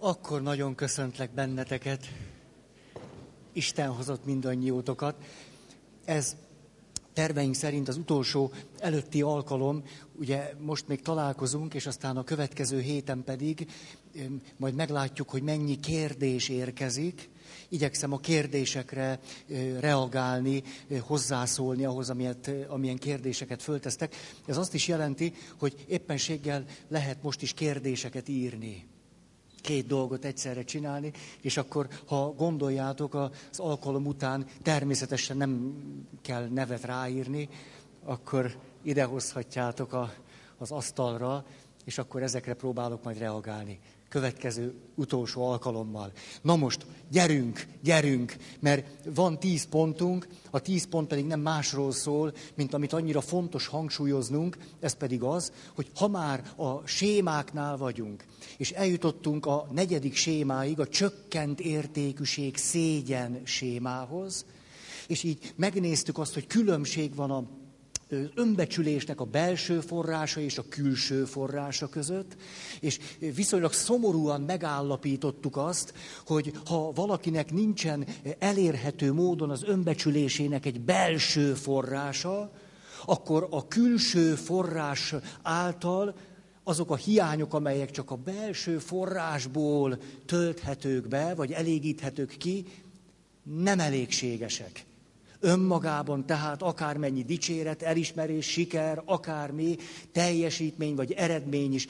Akkor nagyon köszöntlek benneteket. Isten hozott mindannyiótokat. Ez terveink szerint az utolsó előtti alkalom, ugye most még találkozunk, és aztán a következő héten pedig majd meglátjuk, hogy mennyi kérdés érkezik. Igyekszem a kérdésekre reagálni, hozzászólni ahhoz, amilyet, amilyen kérdéseket föltesztek. Ez azt is jelenti, hogy éppenséggel lehet most is kérdéseket írni két dolgot egyszerre csinálni, és akkor, ha gondoljátok, az alkalom után természetesen nem kell nevet ráírni, akkor idehozhatjátok a, az asztalra, és akkor ezekre próbálok majd reagálni következő utolsó alkalommal. Na most, gyerünk, gyerünk, mert van tíz pontunk, a tíz pont pedig nem másról szól, mint amit annyira fontos hangsúlyoznunk, ez pedig az, hogy ha már a sémáknál vagyunk, és eljutottunk a negyedik sémáig, a csökkent értékűség szégyen sémához, és így megnéztük azt, hogy különbség van a önbecsülésnek a belső forrása és a külső forrása között, és viszonylag szomorúan megállapítottuk azt, hogy ha valakinek nincsen elérhető módon az önbecsülésének egy belső forrása, akkor a külső forrás által azok a hiányok, amelyek csak a belső forrásból tölthetők be, vagy elégíthetők ki, nem elégségesek. Önmagában tehát akármennyi dicséret, elismerés, siker, akármi teljesítmény vagy eredmény is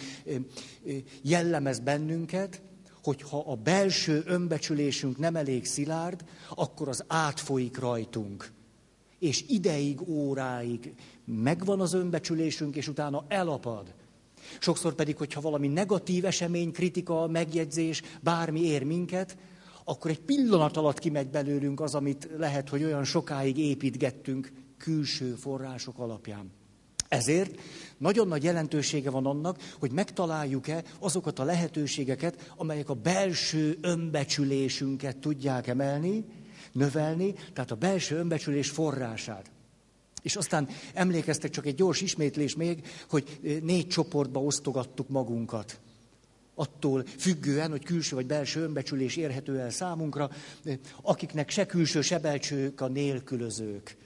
jellemez bennünket, hogyha a belső önbecsülésünk nem elég szilárd, akkor az átfolyik rajtunk. És ideig, óráig megvan az önbecsülésünk, és utána elapad. Sokszor pedig, hogyha valami negatív esemény, kritika, megjegyzés, bármi ér minket, akkor egy pillanat alatt kimegy belőlünk az, amit lehet, hogy olyan sokáig építgettünk külső források alapján. Ezért nagyon nagy jelentősége van annak, hogy megtaláljuk-e azokat a lehetőségeket, amelyek a belső önbecsülésünket tudják emelni, növelni, tehát a belső önbecsülés forrását. És aztán emlékeztek csak egy gyors ismétlés még, hogy négy csoportba osztogattuk magunkat attól függően, hogy külső vagy belső önbecsülés érhető el számunkra, akiknek se külső, se belsők a nélkülözők.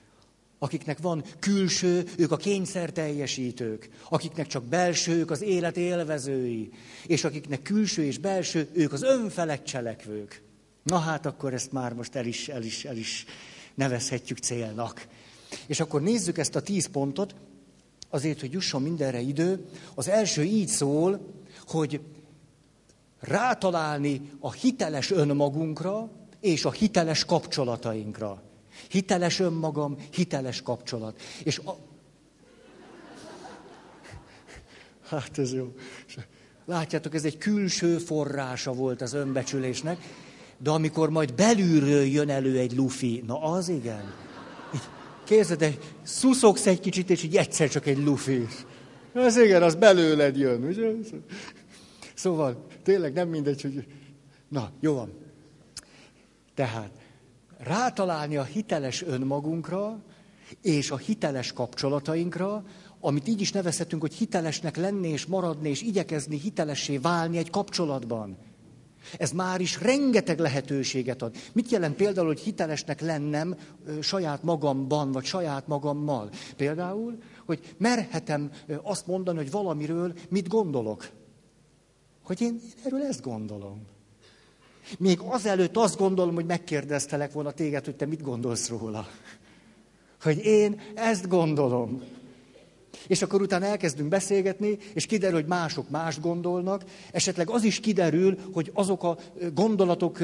Akiknek van külső, ők a kényszer teljesítők. Akiknek csak belső, ők az élet élvezői. És akiknek külső és belső, ők az önfelett cselekvők. Na hát akkor ezt már most el is, el is, el is nevezhetjük célnak. És akkor nézzük ezt a tíz pontot, azért, hogy jusson mindenre idő. Az első így szól, hogy rátalálni a hiteles önmagunkra és a hiteles kapcsolatainkra. Hiteles önmagam, hiteles kapcsolat. És a... Hát ez jó. Látjátok, ez egy külső forrása volt az önbecsülésnek, de amikor majd belülről jön elő egy lufi, na az igen. Képzeld, szuszogsz egy kicsit, és így egyszer csak egy lufi. Az igen, az belőled jön, ugye? Szóval tényleg nem mindegy, hogy... Na, jó van. Tehát rátalálni a hiteles önmagunkra és a hiteles kapcsolatainkra, amit így is nevezhetünk, hogy hitelesnek lenni és maradni és igyekezni hitelessé válni egy kapcsolatban. Ez már is rengeteg lehetőséget ad. Mit jelent például, hogy hitelesnek lennem saját magamban, vagy saját magammal? Például, hogy merhetem azt mondani, hogy valamiről mit gondolok. Hogy én, én erről ezt gondolom. Még azelőtt azt gondolom, hogy megkérdeztelek volna téged, hogy te mit gondolsz róla. Hogy én ezt gondolom. És akkor utána elkezdünk beszélgetni, és kiderül, hogy mások más gondolnak. Esetleg az is kiderül, hogy azok a gondolatok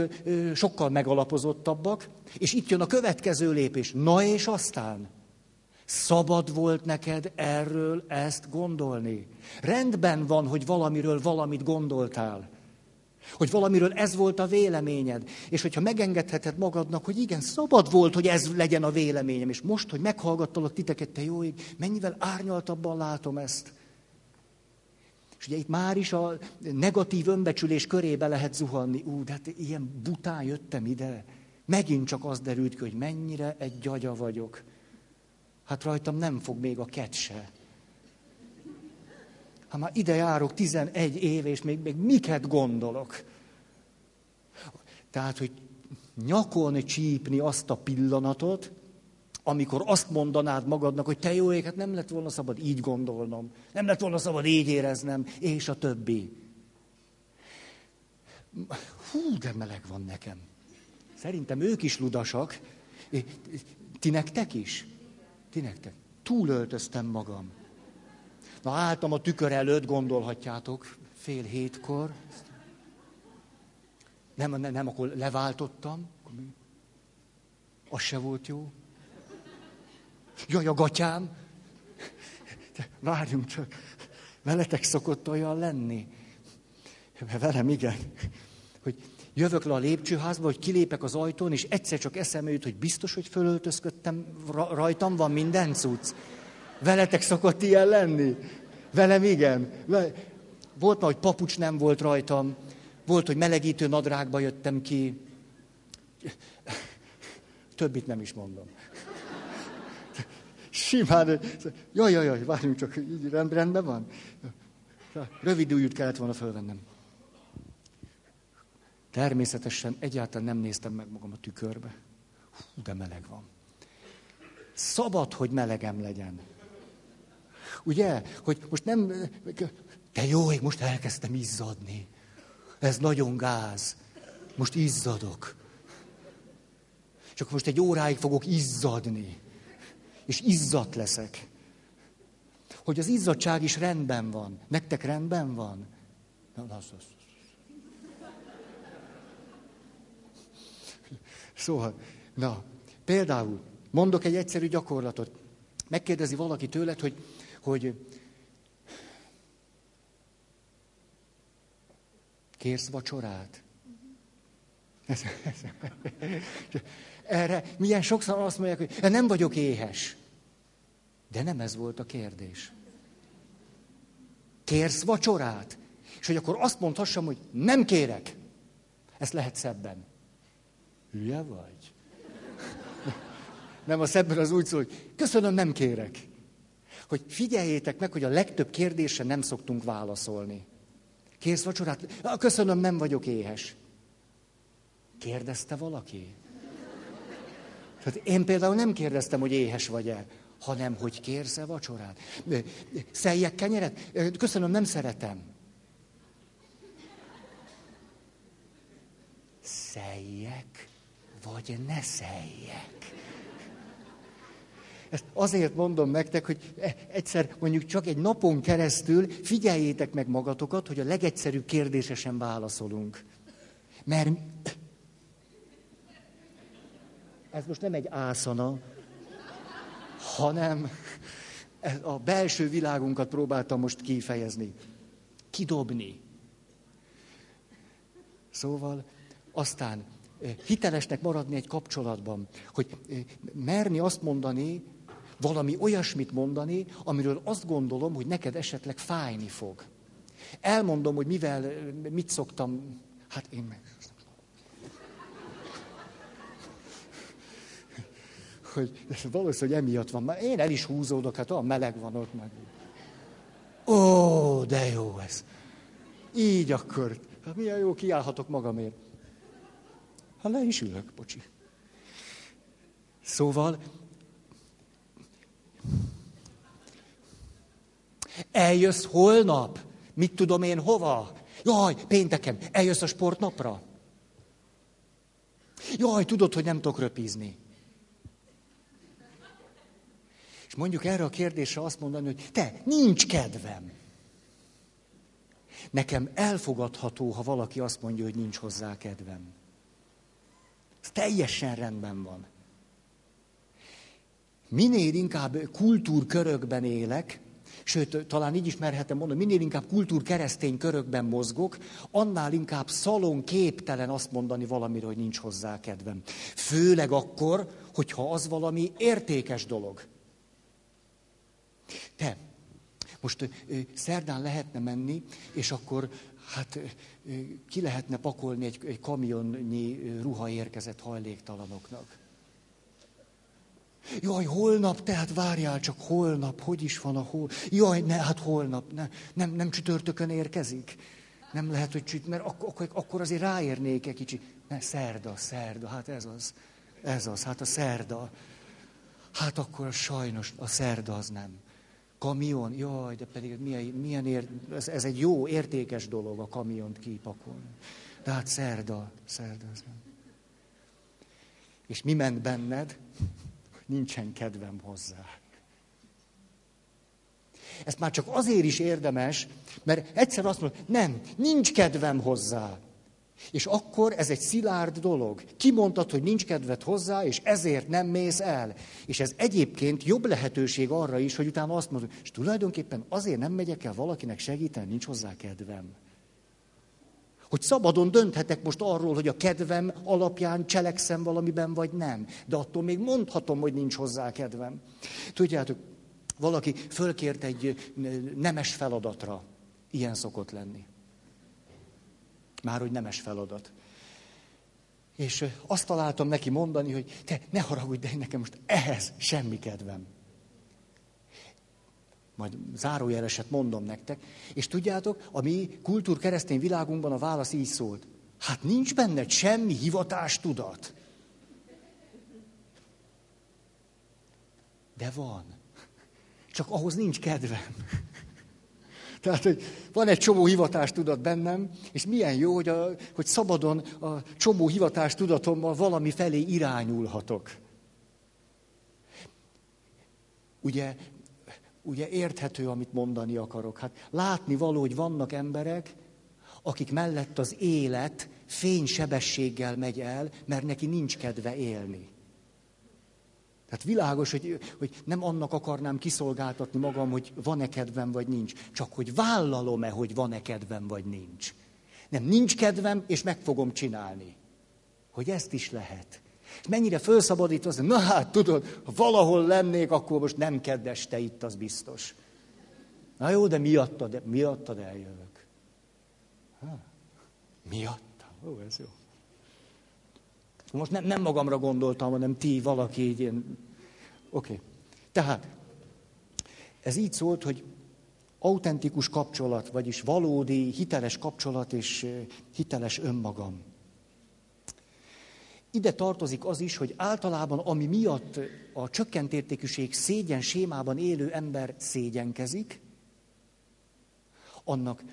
sokkal megalapozottabbak, és itt jön a következő lépés. Na és aztán? Szabad volt neked erről ezt gondolni. Rendben van, hogy valamiről valamit gondoltál. Hogy valamiről ez volt a véleményed. És hogyha megengedheted magadnak, hogy igen, szabad volt, hogy ez legyen a véleményem. És most, hogy meghallgattalak titeket, te jó mennyivel árnyaltabban látom ezt. És ugye itt már is a negatív önbecsülés körébe lehet zuhanni. Ú, de hát ilyen bután jöttem ide. Megint csak az derült ki, hogy mennyire egy gyagya vagyok. Hát rajtam nem fog még a ket se. Hát már ide járok 11 év, és még, még miket gondolok. Tehát, hogy nyakon csípni azt a pillanatot, amikor azt mondanád magadnak, hogy te jó ég, hát nem lett volna szabad így gondolnom, nem lett volna szabad így éreznem, és a többi. Hú, de meleg van nekem. Szerintem ők is ludasak. Ti nektek is? Ti nektek. Túlöltöztem magam. Na, álltam a tükör előtt, gondolhatjátok, fél hétkor. Nem, nem, nem akkor leváltottam. Az se volt jó. Jaj, a gatyám! Várjunk csak, veletek szokott olyan lenni. Velem igen, jövök le a lépcsőházba, hogy kilépek az ajtón, és egyszer csak eszembe jut, hogy biztos, hogy fölöltözködtem, rajtam van minden cucc. Veletek szokott ilyen lenni? Velem igen. Volt már, hogy papucs nem volt rajtam, volt, hogy melegítő nadrágba jöttem ki. Többit nem is mondom. Simán, jaj, jaj, jaj, várjunk csak, így rendben van. Rövid újút kellett volna fölvennem. Természetesen egyáltalán nem néztem meg magam a tükörbe. Hú, de meleg van. Szabad, hogy melegem legyen. Ugye, hogy most nem, te jó, én most elkezdtem izzadni. Ez nagyon gáz. Most izzadok. Csak most egy óráig fogok izzadni. És izzat leszek. Hogy az izzadság is rendben van. Nektek rendben van? Na, az, az. Szóval, na, például mondok egy egyszerű gyakorlatot. Megkérdezi valaki tőled, hogy, hogy kérsz vacsorát? Erre milyen sokszor azt mondják, hogy nem vagyok éhes. De nem ez volt a kérdés. Kérsz vacsorát? És hogy akkor azt mondhassam, hogy nem kérek. Ezt lehet szebben. Hülye vagy? Nem, a szebben az úgy szól, hogy köszönöm, nem kérek. Hogy figyeljétek meg, hogy a legtöbb kérdésre nem szoktunk válaszolni. Kérsz vacsorát? Köszönöm, nem vagyok éhes. Kérdezte valaki? Tehát én például nem kérdeztem, hogy éhes vagy-e, hanem hogy kérsz-e vacsorát. Szeljek kenyeret? Köszönöm, nem szeretem. Szeljek, vagy ne szeljek? Ezt azért mondom nektek, hogy e, egyszer mondjuk csak egy napon keresztül figyeljétek meg magatokat, hogy a legegyszerűbb kérdésesen válaszolunk. Mert ez most nem egy ászana, hanem a belső világunkat próbáltam most kifejezni. Kidobni. Szóval aztán hitelesnek maradni egy kapcsolatban, hogy eh, merni azt mondani, valami olyasmit mondani, amiről azt gondolom, hogy neked esetleg fájni fog. Elmondom, hogy mivel, mit szoktam, hát én meg hogy valószínűleg emiatt van. Már én el is húzódok, hát olyan meleg van ott meg. Ó, de jó ez. Így akkor. Hát milyen jó, kiállhatok magamért. Hát le is ülök, bocsi. Szóval, eljössz holnap, mit tudom én hova? Jaj, pénteken, eljössz a sportnapra? Jaj, tudod, hogy nem tudok röpizni. mondjuk erre a kérdésre azt mondani, hogy te, nincs kedvem. Nekem elfogadható, ha valaki azt mondja, hogy nincs hozzá kedvem. Teljesen rendben van. Minél inkább kultúrkörökben élek, sőt, talán így is merhetem mondani, minél inkább kultúrkeresztény körökben mozgok, annál inkább szalon képtelen azt mondani valamire, hogy nincs hozzá kedvem. Főleg akkor, hogyha az valami értékes dolog. Te, most szerdán lehetne menni, és akkor hát ki lehetne pakolni egy, egy kamionnyi ruha érkezett hajléktalanoknak. Jaj, holnap, tehát várjál csak, holnap, hogy is van a hol... Jaj, ne, hát holnap, ne, nem, nem csütörtökön érkezik. Nem lehet, hogy csüt, mert akkor, akkor, akkor azért ráérnék egy kicsit. Ne, szerda, szerda, hát ez az. Ez az, hát a szerda. Hát akkor sajnos a szerda az nem. Kamion, jaj, de pedig milyen, milyen ér, ez, ez egy jó, értékes dolog a kamiont kipakolni. De hát szerda, szerda. És mi ment benned? Nincsen kedvem hozzá. Ezt már csak azért is érdemes, mert egyszer azt mondod, nem, nincs kedvem hozzá. És akkor ez egy szilárd dolog. Kimondtad, hogy nincs kedved hozzá, és ezért nem mész el. És ez egyébként jobb lehetőség arra is, hogy utána azt mondod, és tulajdonképpen azért nem megyek el valakinek segíteni, nincs hozzá kedvem. Hogy szabadon dönthetek most arról, hogy a kedvem alapján cselekszem valamiben, vagy nem. De attól még mondhatom, hogy nincs hozzá kedvem. Tudjátok, valaki fölkért egy nemes feladatra. Ilyen szokott lenni. Már hogy nemes feladat. És azt találtam neki mondani, hogy te ne haragudj, de nekem most ehhez semmi kedvem. Majd zárójeleset mondom nektek. És tudjátok, a mi kultúr keresztény világunkban a válasz így szólt. Hát nincs benned semmi hivatás tudat. De van. Csak ahhoz nincs kedvem. Tehát, hogy van egy csomó hivatástudat bennem, és milyen jó, hogy, a, hogy szabadon a csomó hivatástudatommal valami felé irányulhatok. Ugye, ugye érthető, amit mondani akarok. Hát látni való, hogy vannak emberek, akik mellett az élet fénysebességgel megy el, mert neki nincs kedve élni. Tehát világos, hogy, hogy nem annak akarnám kiszolgáltatni magam, hogy van-e kedvem, vagy nincs. Csak hogy vállalom-e, hogy van-e kedvem, vagy nincs. Nem, nincs kedvem, és meg fogom csinálni. Hogy ezt is lehet. Mennyire felszabadít az, na hát tudod, ha valahol lennék, akkor most nem kedves te itt, az biztos. Na jó, de miattad, miattad eljövök. Ha, miatta? Ó, ez jó. Most nem, nem magamra gondoltam, hanem ti, valaki így ilyen... Oké. Okay. Tehát, ez így szólt, hogy autentikus kapcsolat, vagyis valódi, hiteles kapcsolat és hiteles önmagam. Ide tartozik az is, hogy általában, ami miatt a csökkent értékűség szégyen sémában élő ember szégyenkezik, annak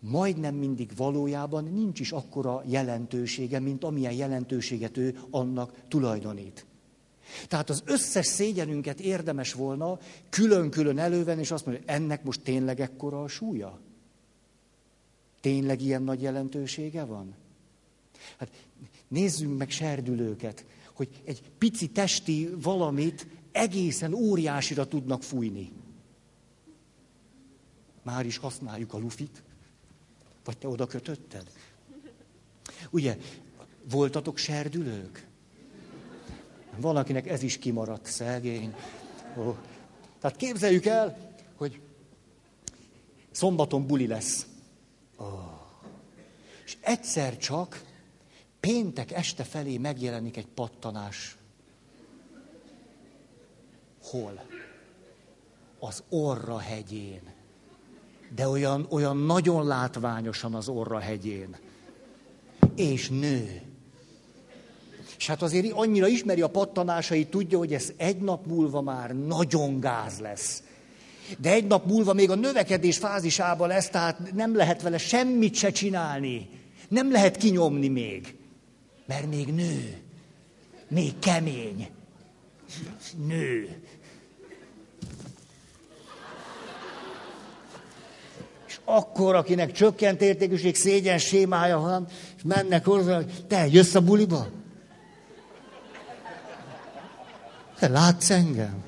majdnem mindig valójában nincs is akkora jelentősége, mint amilyen jelentőséget ő annak tulajdonít. Tehát az összes szégyenünket érdemes volna külön-külön elővenni, és azt mondani, hogy ennek most tényleg ekkora a súlya? Tényleg ilyen nagy jelentősége van? Hát nézzünk meg serdülőket, hogy egy pici testi valamit egészen óriásira tudnak fújni. Már is használjuk a lufit. Vagy te oda kötötted? Ugye, voltatok serdülők? Valakinek ez is kimaradt, szegény. Ó. Tehát képzeljük el, hogy szombaton buli lesz. Ó. És egyszer csak péntek este felé megjelenik egy pattanás. Hol? Az Orra hegyén de olyan, olyan nagyon látványosan az orra hegyén. És nő. És hát azért annyira ismeri a pattanásait, tudja, hogy ez egy nap múlva már nagyon gáz lesz. De egy nap múlva még a növekedés fázisában lesz, tehát nem lehet vele semmit se csinálni. Nem lehet kinyomni még. Mert még nő. Még kemény. Nő. Akkor, akinek csökkent értékűség, szégyen sémája van, és mennek hozzá, hogy te jössz a buliba? Te látsz engem?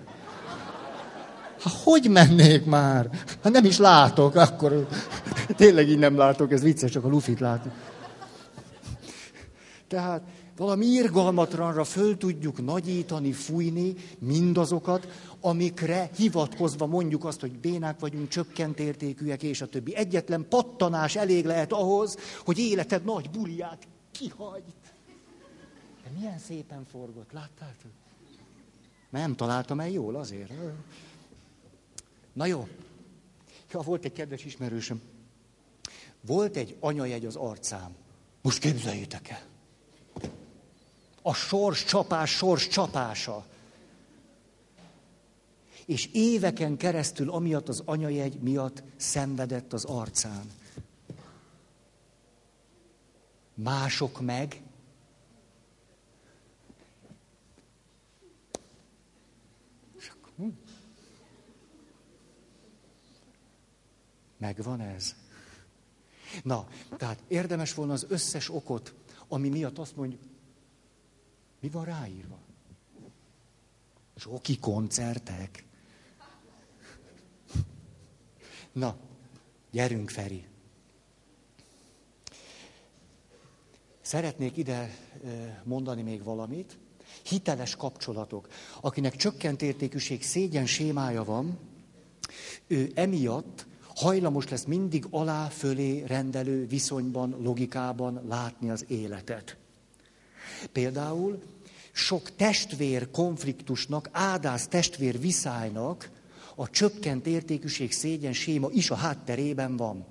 Ha hogy mennék már? Ha nem is látok, akkor tényleg így nem látok, ez vicces, csak a lufit látok. Tehát valami irgalmatlanra föl tudjuk nagyítani, fújni mindazokat, amikre hivatkozva mondjuk azt, hogy bénák vagyunk, csökkent értékűek, és a többi. Egyetlen pattanás elég lehet ahhoz, hogy életed nagy buliát kihagyd. De milyen szépen forgott, láttátok? Nem találtam el jól azért. Na jó. Ja, volt egy kedves ismerősöm. Volt egy anyajegy az arcám. Most képzeljétek el. A sors csapás, sors csapása. És éveken keresztül amiatt az anyajegy miatt szenvedett az arcán. Mások meg. Megvan ez. Na, tehát érdemes volna az összes okot, ami miatt azt mondjuk, mi van ráírva? Zsoki koncertek. Na, gyerünk, Feri. Szeretnék ide mondani még valamit. Hiteles kapcsolatok. Akinek csökkent értékűség szégyen sémája van, ő emiatt hajlamos lesz mindig alá-fölé rendelő viszonyban, logikában látni az életet. Például sok testvér konfliktusnak, ádász testvér viszálynak a csökkent értékűség szégyen séma is a hátterében van.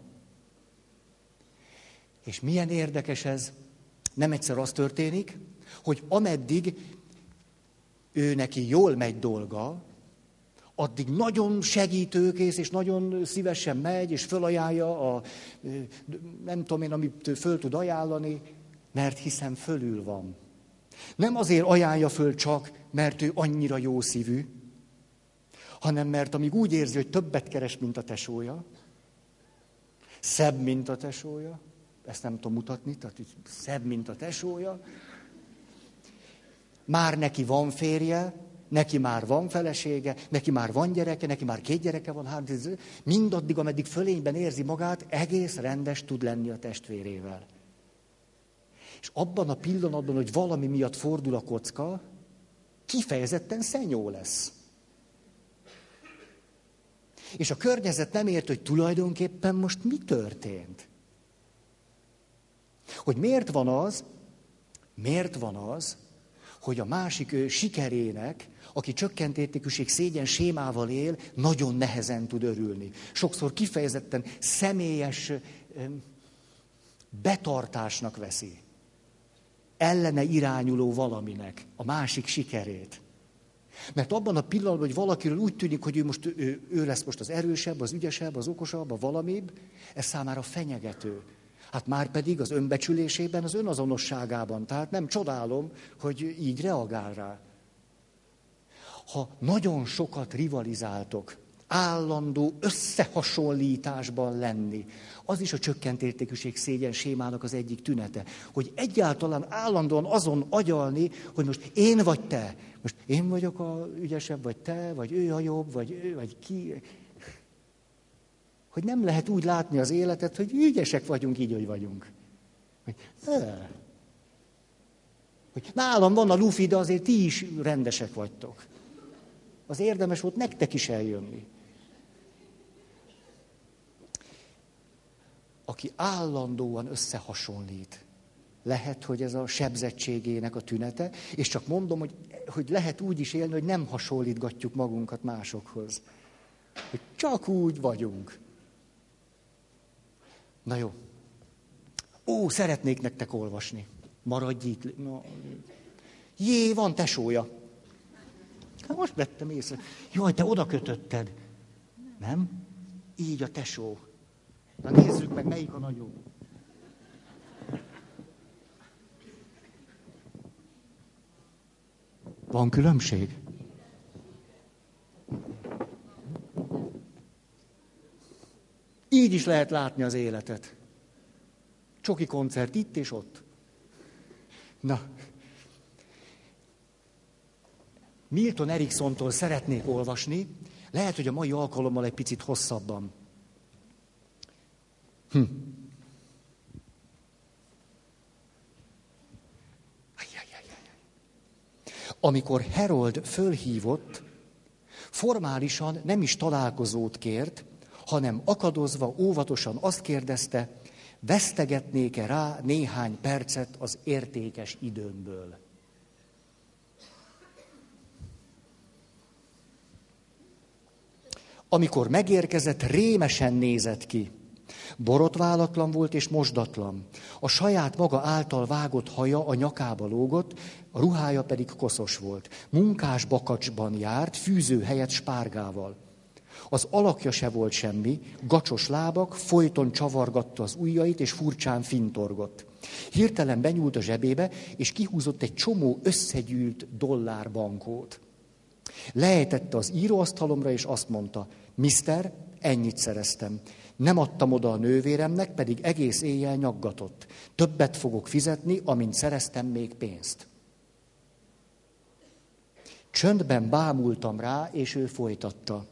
És milyen érdekes ez, nem egyszer az történik, hogy ameddig ő neki jól megy dolga, addig nagyon segítőkész, és nagyon szívesen megy, és fölajánlja a, nem tudom én, amit föl tud ajánlani, mert hiszen fölül van. Nem azért ajánlja föl csak, mert ő annyira jó szívű, hanem mert amíg úgy érzi, hogy többet keres, mint a tesója, szebb, mint a tesója, ezt nem tudom mutatni, tehát szebb, mint a tesója, már neki van férje, neki már van felesége, neki már van gyereke, neki már két gyereke van, hát mindaddig, ameddig fölényben érzi magát, egész rendes tud lenni a testvérével. És abban a pillanatban, hogy valami miatt fordul a kocka, kifejezetten szenyó lesz. És a környezet nem ért, hogy tulajdonképpen most mi történt. Hogy miért van az, miért van az, hogy a másik ő sikerének, aki csökkent értékűség szégyen sémával él, nagyon nehezen tud örülni. Sokszor kifejezetten személyes betartásnak veszi. Ellene irányuló valaminek a másik sikerét. Mert abban a pillanatban, hogy valakiről úgy tűnik, hogy ő most ő, ő lesz most az erősebb, az ügyesebb, az okosabb, a valamibb, ez számára fenyegető. Hát már pedig az önbecsülésében, az önazonosságában. Tehát nem csodálom, hogy így reagál rá. Ha nagyon sokat rivalizáltok, állandó összehasonlításban lenni, az is a csökkent értékűség szégyen sémának az egyik tünete. Hogy egyáltalán állandóan azon agyalni, hogy most én vagy te, most én vagyok a ügyesebb, vagy te, vagy ő a jobb, vagy ő, vagy ki. Hogy nem lehet úgy látni az életet, hogy ügyesek vagyunk így, hogy vagyunk. Hogy, hogy nálam van a lufi, de azért ti is rendesek vagytok. Az érdemes volt nektek is eljönni. Aki állandóan összehasonlít, lehet, hogy ez a sebzettségének a tünete, és csak mondom, hogy, hogy lehet úgy is élni, hogy nem hasonlítgatjuk magunkat másokhoz. Hogy csak úgy vagyunk. Na jó. Ó, szeretnék nektek olvasni. Maradj itt. No. Jé, van tesója. Hát most vettem észre. Jaj, te oda kötötted. Nem? Így a tesó. Na nézzük meg, melyik a nagyobb. Van különbség? Így is lehet látni az életet. Csoki koncert itt és ott. Na. Milton Ericksontól szeretnék olvasni, lehet, hogy a mai alkalommal egy picit hosszabban. Hm. Amikor Herold fölhívott, formálisan nem is találkozót kért, hanem akadozva óvatosan azt kérdezte, vesztegetnék-e rá néhány percet az értékes időmből. Amikor megérkezett, rémesen nézett ki. Borotválatlan volt és mosdatlan. A saját maga által vágott haja a nyakába lógott, a ruhája pedig koszos volt. Munkás bakacsban járt, fűző helyett spárgával. Az alakja se volt semmi, gacsos lábak, folyton csavargatta az ujjait, és furcsán fintorgott. Hirtelen benyúlt a zsebébe, és kihúzott egy csomó összegyűlt dollárbankót. Lejtette az íróasztalomra, és azt mondta, Mister, ennyit szereztem. Nem adtam oda a nővéremnek, pedig egész éjjel nyaggatott. Többet fogok fizetni, amint szereztem még pénzt. Csöndben bámultam rá, és ő folytatta.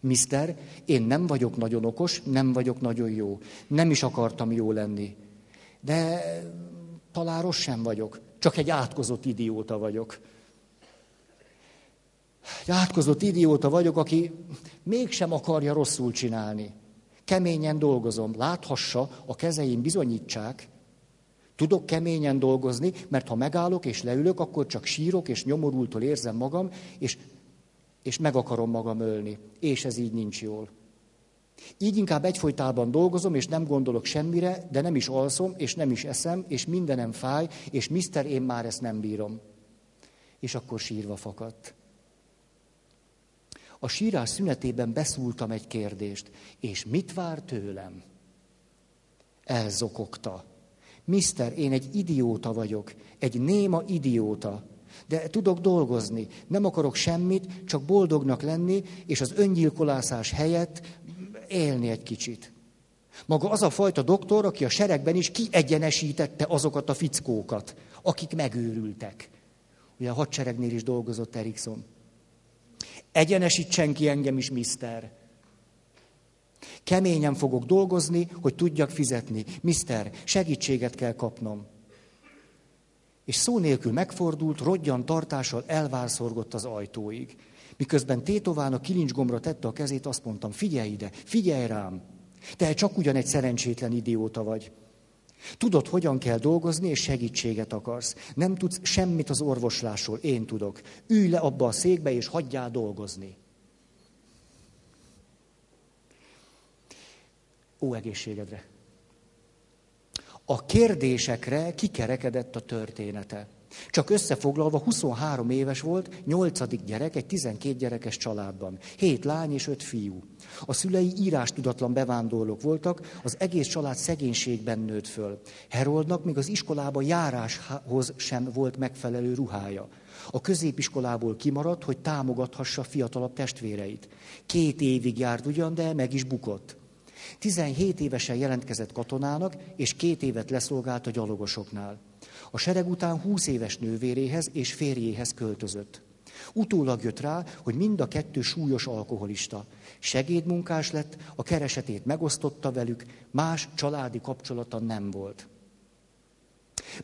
Mister, én nem vagyok nagyon okos, nem vagyok nagyon jó. Nem is akartam jó lenni. De talán rossz sem vagyok. Csak egy átkozott idióta vagyok. Egy átkozott idióta vagyok, aki mégsem akarja rosszul csinálni. Keményen dolgozom, láthassa, a kezeim bizonyítsák. Tudok keményen dolgozni, mert ha megállok és leülök, akkor csak sírok és nyomorultól érzem magam, és, és meg akarom magam ölni. És ez így nincs jól. Így inkább egyfolytában dolgozom, és nem gondolok semmire, de nem is alszom, és nem is eszem, és mindenem fáj, és mister, én már ezt nem bírom. És akkor sírva fakadt. A sírás szünetében beszúltam egy kérdést, és mit vár tőlem? Elzokogta. Mister, én egy idióta vagyok, egy néma idióta, de tudok dolgozni, nem akarok semmit, csak boldognak lenni, és az öngyilkolászás helyett élni egy kicsit. Maga az a fajta doktor, aki a seregben is kiegyenesítette azokat a fickókat, akik megőrültek. Ugye a hadseregnél is dolgozott Erikson. Egyenesítsen ki engem is, mister. Keményen fogok dolgozni, hogy tudjak fizetni. Mister, segítséget kell kapnom. És szó nélkül megfordult, rodjan tartással elvárszorgott az ajtóig. Miközben tétován a kilincsgomra tette a kezét, azt mondtam, figyelj ide, figyelj rám. Te csak ugyan egy szerencsétlen idióta vagy. Tudod, hogyan kell dolgozni, és segítséget akarsz. Nem tudsz semmit az orvoslásról, én tudok. Ülj le abba a székbe, és hagyjál dolgozni. Ó, egészségedre! A kérdésekre kikerekedett a története. Csak összefoglalva 23 éves volt, 8. gyerek egy 12 gyerekes családban. Hét lány és öt fiú. A szülei írástudatlan bevándorlók voltak, az egész család szegénységben nőtt föl. Heroldnak még az iskolába járáshoz sem volt megfelelő ruhája. A középiskolából kimaradt, hogy támogathassa fiatalabb testvéreit. Két évig járt ugyan, de meg is bukott. 17 évesen jelentkezett katonának, és két évet leszolgált a gyalogosoknál. A sereg után 20 éves nővéréhez és férjéhez költözött. Utólag jött rá, hogy mind a kettő súlyos alkoholista. Segédmunkás lett, a keresetét megosztotta velük, más családi kapcsolata nem volt.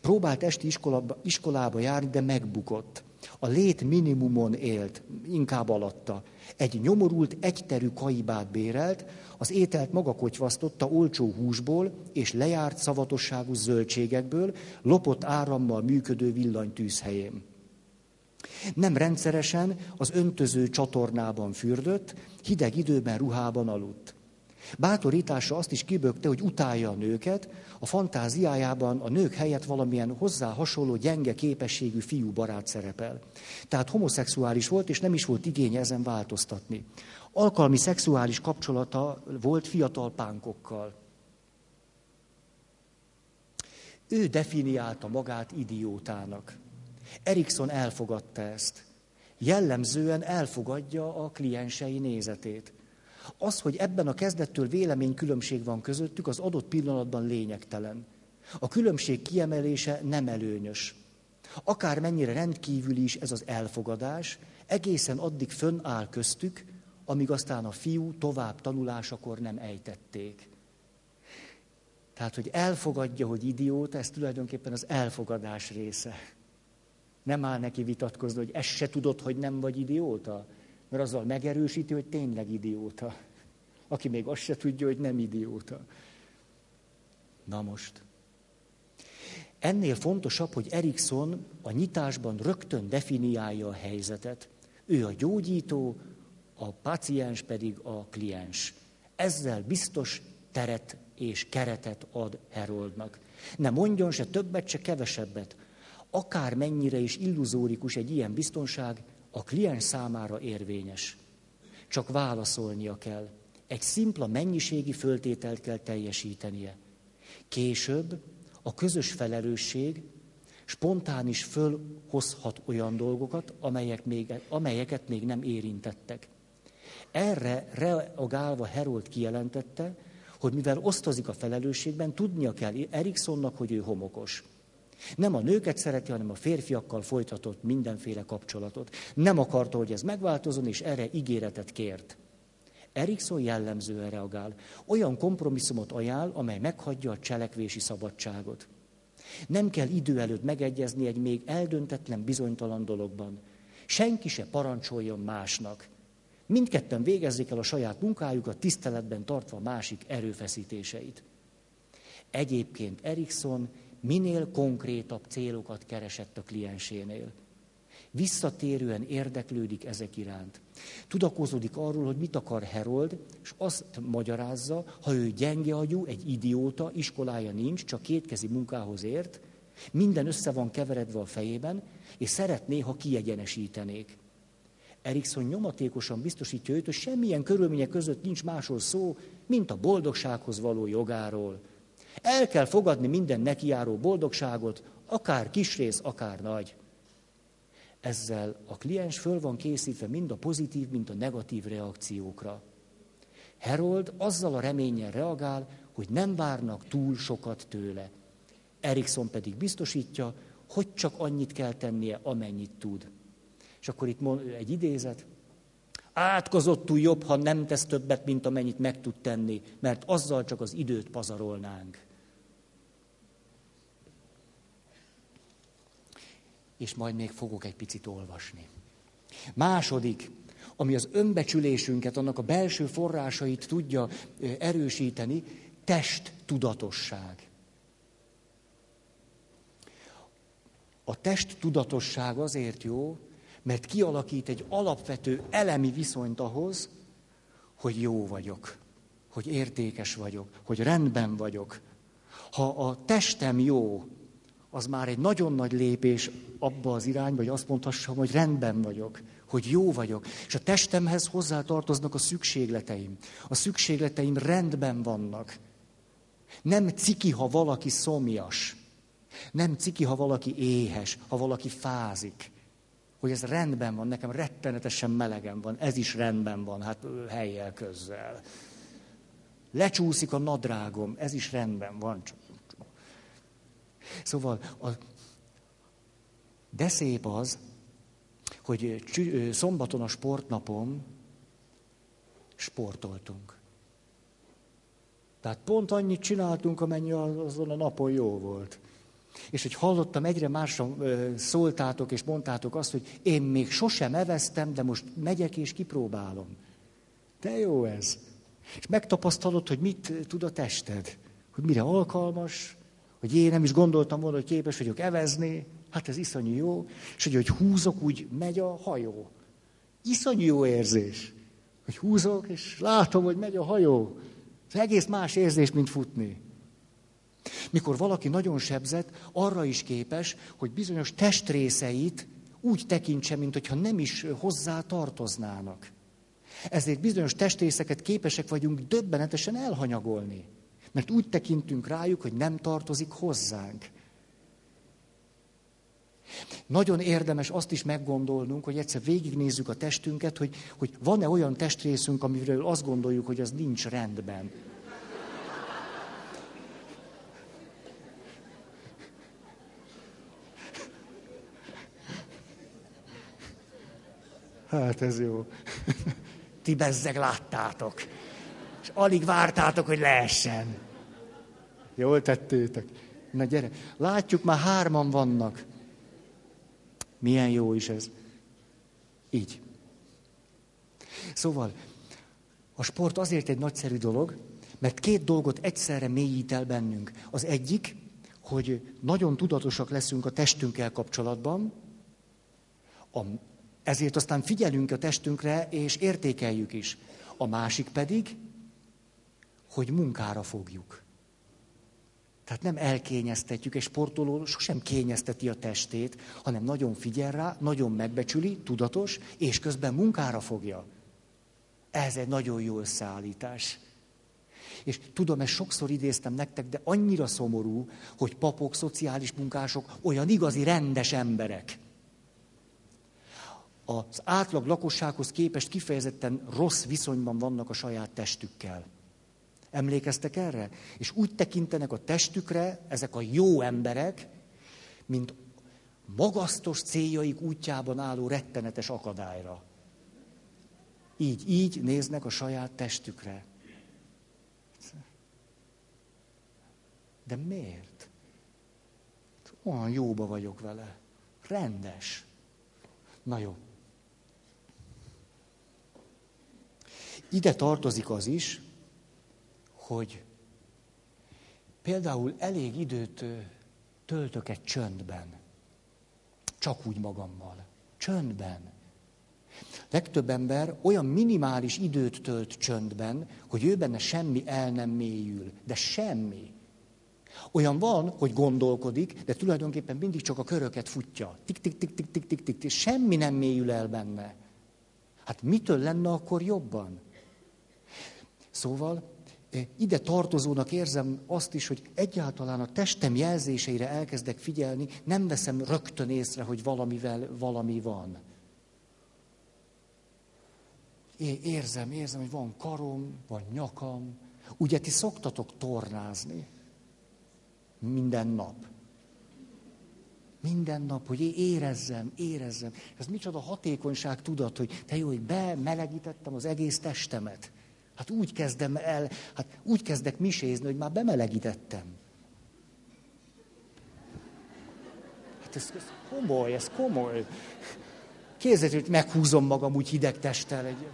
Próbált esti iskolába, iskolába járni, de megbukott. A lét minimumon élt, inkább alatta. Egy nyomorult, egyterű kaibát bérelt, az ételt maga kotyvasztotta olcsó húsból és lejárt szavatosságú zöldségekből, lopott árammal működő villanytűz helyén. Nem rendszeresen az öntöző csatornában fürdött, hideg időben ruhában aludt. Bátorítása azt is kibökte, hogy utálja a nőket, a fantáziájában a nők helyett valamilyen hozzá hasonló gyenge képességű fiú barát szerepel. Tehát homoszexuális volt, és nem is volt igénye ezen változtatni. Alkalmi szexuális kapcsolata volt fiatal pánkokkal. Ő definiálta magát idiótának. Erikson elfogadta ezt. Jellemzően elfogadja a kliensei nézetét. Az, hogy ebben a kezdettől véleménykülönbség van közöttük, az adott pillanatban lényegtelen. A különbség kiemelése nem előnyös. Akár mennyire rendkívüli is ez az elfogadás, egészen addig fönnáll köztük, amíg aztán a fiú tovább tanulásakor nem ejtették. Tehát, hogy elfogadja, hogy idióta, ez tulajdonképpen az elfogadás része. Nem áll neki vitatkozni, hogy ezt se tudod, hogy nem vagy idióta, mert azzal megerősíti, hogy tényleg idióta. Aki még azt se tudja, hogy nem idióta. Na most. Ennél fontosabb, hogy Erikson a nyitásban rögtön definiálja a helyzetet. Ő a gyógyító, a paciens pedig a kliens. Ezzel biztos teret és keretet ad Heroldnak. Ne mondjon se többet, se kevesebbet. Akár mennyire is illuzórikus egy ilyen biztonság, a kliens számára érvényes. Csak válaszolnia kell. Egy szimpla mennyiségi föltételt kell teljesítenie. Később a közös felelősség spontán is fölhozhat olyan dolgokat, amelyek még, amelyeket még nem érintettek. Erre reagálva Herold kijelentette, hogy mivel osztozik a felelősségben, tudnia kell Eriksonnak, hogy ő homokos. Nem a nőket szereti, hanem a férfiakkal folytatott mindenféle kapcsolatot. Nem akarta, hogy ez megváltozon, és erre ígéretet kért. Erikson jellemzően reagál. Olyan kompromisszumot ajánl, amely meghagyja a cselekvési szabadságot. Nem kell idő előtt megegyezni egy még eldöntetlen bizonytalan dologban. Senki se parancsoljon másnak. Mindketten végezzék el a saját munkájukat, tiszteletben tartva másik erőfeszítéseit. Egyébként Erikson minél konkrétabb célokat keresett a kliensénél. Visszatérően érdeklődik ezek iránt. Tudakozódik arról, hogy mit akar Herold, és azt magyarázza, ha ő gyenge agyú, egy idióta, iskolája nincs, csak kétkezi munkához ért, minden össze van keveredve a fejében, és szeretné, ha kiegyenesítenék. Erikson nyomatékosan biztosítja őt, hogy semmilyen körülmények között nincs másról szó, mint a boldogsághoz való jogáról. El kell fogadni minden nekiáró boldogságot, akár kis rész, akár nagy. Ezzel a kliens föl van készítve mind a pozitív, mind a negatív reakciókra. Herold azzal a reménnyel reagál, hogy nem várnak túl sokat tőle. Erikson pedig biztosítja, hogy csak annyit kell tennie, amennyit tud. És akkor itt egy idézet. Átkozottul jobb, ha nem tesz többet, mint amennyit meg tud tenni, mert azzal csak az időt pazarolnánk. És majd még fogok egy picit olvasni. Második, ami az önbecsülésünket, annak a belső forrásait tudja erősíteni, test tudatosság. A test tudatosság azért jó, mert kialakít egy alapvető elemi viszonyt ahhoz, hogy jó vagyok, hogy értékes vagyok, hogy rendben vagyok. Ha a testem jó, az már egy nagyon nagy lépés abba az irányba, hogy azt mondhassam, hogy rendben vagyok, hogy jó vagyok. És a testemhez hozzátartoznak a szükségleteim. A szükségleteim rendben vannak. Nem ciki, ha valaki szomjas. Nem ciki, ha valaki éhes, ha valaki fázik hogy ez rendben van, nekem rettenetesen melegem van, ez is rendben van, hát helyjel közzel. Lecsúszik a nadrágom, ez is rendben van. Szóval, a, de szép az, hogy szombaton a sportnapom sportoltunk. Tehát pont annyit csináltunk, amennyi azon a napon jó volt. És hogy hallottam, egyre másra szóltátok és mondtátok azt, hogy én még sosem eveztem, de most megyek és kipróbálom. De jó ez. És megtapasztalod, hogy mit tud a tested. Hogy mire alkalmas, hogy én nem is gondoltam volna, hogy képes vagyok evezni. Hát ez iszonyú jó. És hogy, hogy húzok, úgy megy a hajó. Iszonyú jó érzés. Hogy húzok, és látom, hogy megy a hajó. Ez egész más érzés, mint futni. Mikor valaki nagyon sebzett, arra is képes, hogy bizonyos testrészeit úgy tekintse, mint hogyha nem is hozzá tartoznának. Ezért bizonyos testrészeket képesek vagyunk döbbenetesen elhanyagolni. Mert úgy tekintünk rájuk, hogy nem tartozik hozzánk. Nagyon érdemes azt is meggondolnunk, hogy egyszer végignézzük a testünket, hogy, hogy van-e olyan testrészünk, amiről azt gondoljuk, hogy az nincs rendben. Hát ez jó. Ti bezzeg láttátok. És alig vártátok, hogy leessen. Jól tettétek. Na gyere, látjuk, már hárman vannak. Milyen jó is ez. Így. Szóval, a sport azért egy nagyszerű dolog, mert két dolgot egyszerre mélyít el bennünk. Az egyik, hogy nagyon tudatosak leszünk a testünkkel kapcsolatban, a ezért aztán figyelünk a testünkre, és értékeljük is. A másik pedig, hogy munkára fogjuk. Tehát nem elkényeztetjük, egy sportoló sosem kényezteti a testét, hanem nagyon figyel rá, nagyon megbecsüli, tudatos, és közben munkára fogja. Ez egy nagyon jó összeállítás. És tudom, ezt sokszor idéztem nektek, de annyira szomorú, hogy papok, szociális munkások olyan igazi rendes emberek. Az átlag lakossághoz képest kifejezetten rossz viszonyban vannak a saját testükkel. Emlékeztek erre? És úgy tekintenek a testükre ezek a jó emberek, mint magasztos céljaik útjában álló rettenetes akadályra. Így, így néznek a saját testükre. De miért? Olyan jóba vagyok vele. Rendes. Na jó. Ide tartozik az is, hogy például elég időt töltök egy csöndben. Csak úgy magammal. Csöndben. Legtöbb ember olyan minimális időt tölt csöndben, hogy ő benne semmi el nem mélyül. De semmi. Olyan van, hogy gondolkodik, de tulajdonképpen mindig csak a köröket futja. Tik, tik, tik, tik, tik, tik, tik. Semmi nem mélyül el benne. Hát mitől lenne akkor jobban? Szóval ide tartozónak érzem azt is, hogy egyáltalán a testem jelzéseire elkezdek figyelni, nem veszem rögtön észre, hogy valamivel valami van. É, érzem, érzem, hogy van karom, van nyakam. Ugye ti szoktatok tornázni? Minden nap. Minden nap, hogy érezzem, érezzem. Ez micsoda hatékonyság tudat, hogy te jó, hogy bemelegítettem az egész testemet. Hát úgy kezdem el, hát úgy kezdek misézni, hogy már bemelegítettem. Hát ez, ez komoly, ez komoly. Képzeljük, hogy meghúzom magam úgy hideg testtel. Egy...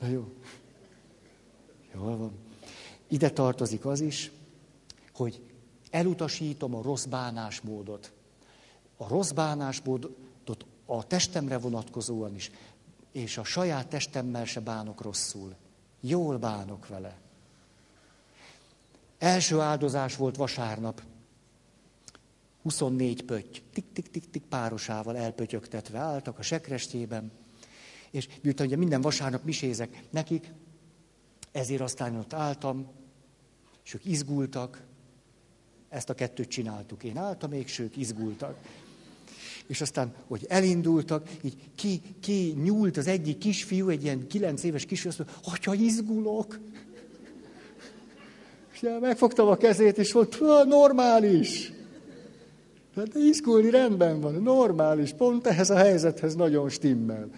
Na jó. Jól van. Ide tartozik az is, hogy elutasítom a rossz bánásmódot. A rossz bánásmódot a testemre vonatkozóan is és a saját testemmel se bánok rosszul. Jól bánok vele. Első áldozás volt vasárnap. 24 pötty, tik-tik-tik-tik párosával elpötyögtetve álltak a sekrestjében, és miután ugye minden vasárnap misézek nekik, ezért aztán ott álltam, és ők izgultak, ezt a kettőt csináltuk. Én álltam, és ők izgultak és aztán, hogy elindultak, így ki, ki nyúlt az egyik kisfiú, egy ilyen kilenc éves kisfiú, azt mondta, atya, izgulok. És megfogtam a kezét, és volt, normális. Hát izgulni rendben van, normális, pont ehhez a helyzethez nagyon stimmel.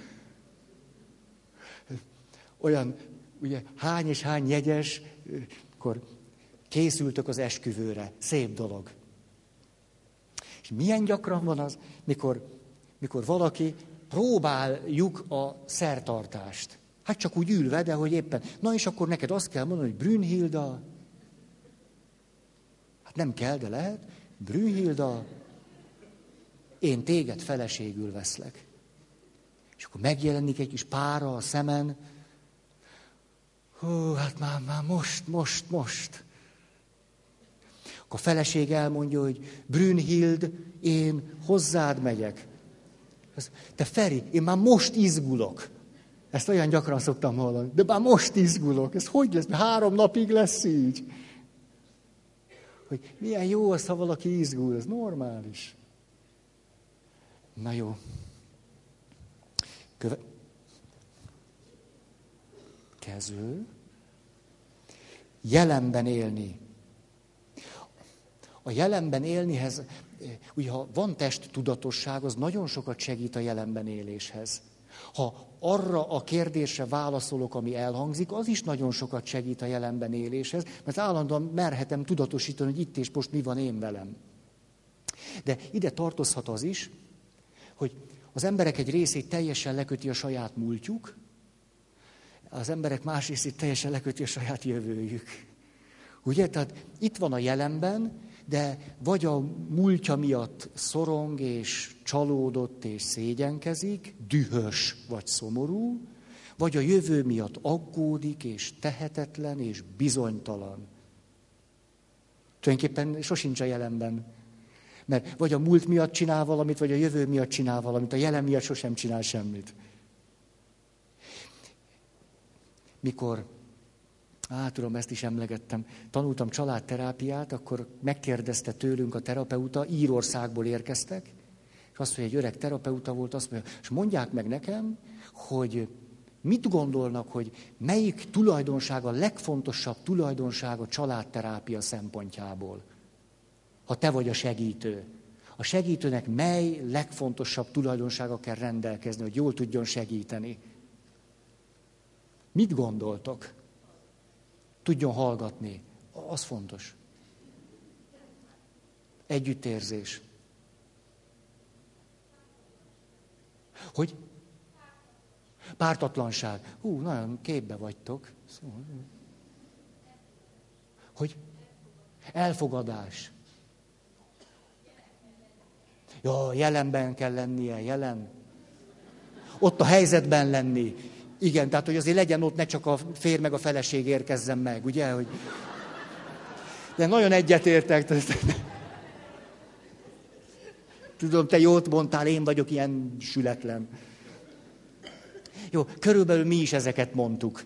Olyan, ugye, hány és hány jegyes, akkor készültök az esküvőre. Szép dolog. És milyen gyakran van az, mikor, mikor valaki próbáljuk a szertartást. Hát csak úgy ülve, de hogy éppen. Na és akkor neked azt kell mondani, hogy Brünnhilda. Hát nem kell, de lehet. Brünnhilda, én téged feleségül veszlek. És akkor megjelenik egy kis pára a szemen. Hú, hát már, már most, most, most. A feleség elmondja, hogy Brünnhild, én hozzád megyek. Te Feri, én már most izgulok. Ezt olyan gyakran szoktam hallani. De már most izgulok. Ez hogy lesz? Három napig lesz így. Hogy milyen jó az, ha valaki izgul. Ez normális. Na jó. Köve... Kező. Jelenben élni a jelenben élnihez, ugye ha van test tudatosság, az nagyon sokat segít a jelenben éléshez. Ha arra a kérdésre válaszolok, ami elhangzik, az is nagyon sokat segít a jelenben éléshez, mert állandóan merhetem tudatosítani, hogy itt és most mi van én velem. De ide tartozhat az is, hogy az emberek egy részét teljesen leköti a saját múltjuk, az emberek más részét teljesen leköti a saját jövőjük. Ugye? Tehát itt van a jelenben, de vagy a múltja miatt szorong és csalódott és szégyenkezik, dühös vagy szomorú, Vagy a jövő miatt aggódik, és tehetetlen, és bizonytalan. Tulajdonképpen sosincs a jelenben. Mert vagy a múlt miatt csinál valamit, vagy a jövő miatt csinál valamit. A jelen miatt sosem csinál semmit. Mikor, á, tudom, ezt is emlegettem, tanultam családterápiát, akkor megkérdezte tőlünk a terapeuta, Írországból érkeztek, és azt mondja, egy öreg terapeuta volt, azt mondja, és mondják meg nekem, hogy mit gondolnak, hogy melyik tulajdonság a legfontosabb tulajdonság a családterápia szempontjából ha te vagy a segítő. A segítőnek mely legfontosabb tulajdonsága kell rendelkezni, hogy jól tudjon segíteni? Mit gondoltok? Tudjon hallgatni. Az fontos. Együttérzés. Hogy? Pártatlanság. Hú, nagyon képbe vagytok. Hogy? Elfogadás. Ja, jelenben kell lennie, jelen. Ott a helyzetben lenni. Igen, tehát hogy azért legyen ott, ne csak a férj meg a feleség érkezzen meg, ugye? Hogy... De nagyon egyetértek. Tudom, te jót mondtál, én vagyok ilyen sületlen. Jó, körülbelül mi is ezeket mondtuk.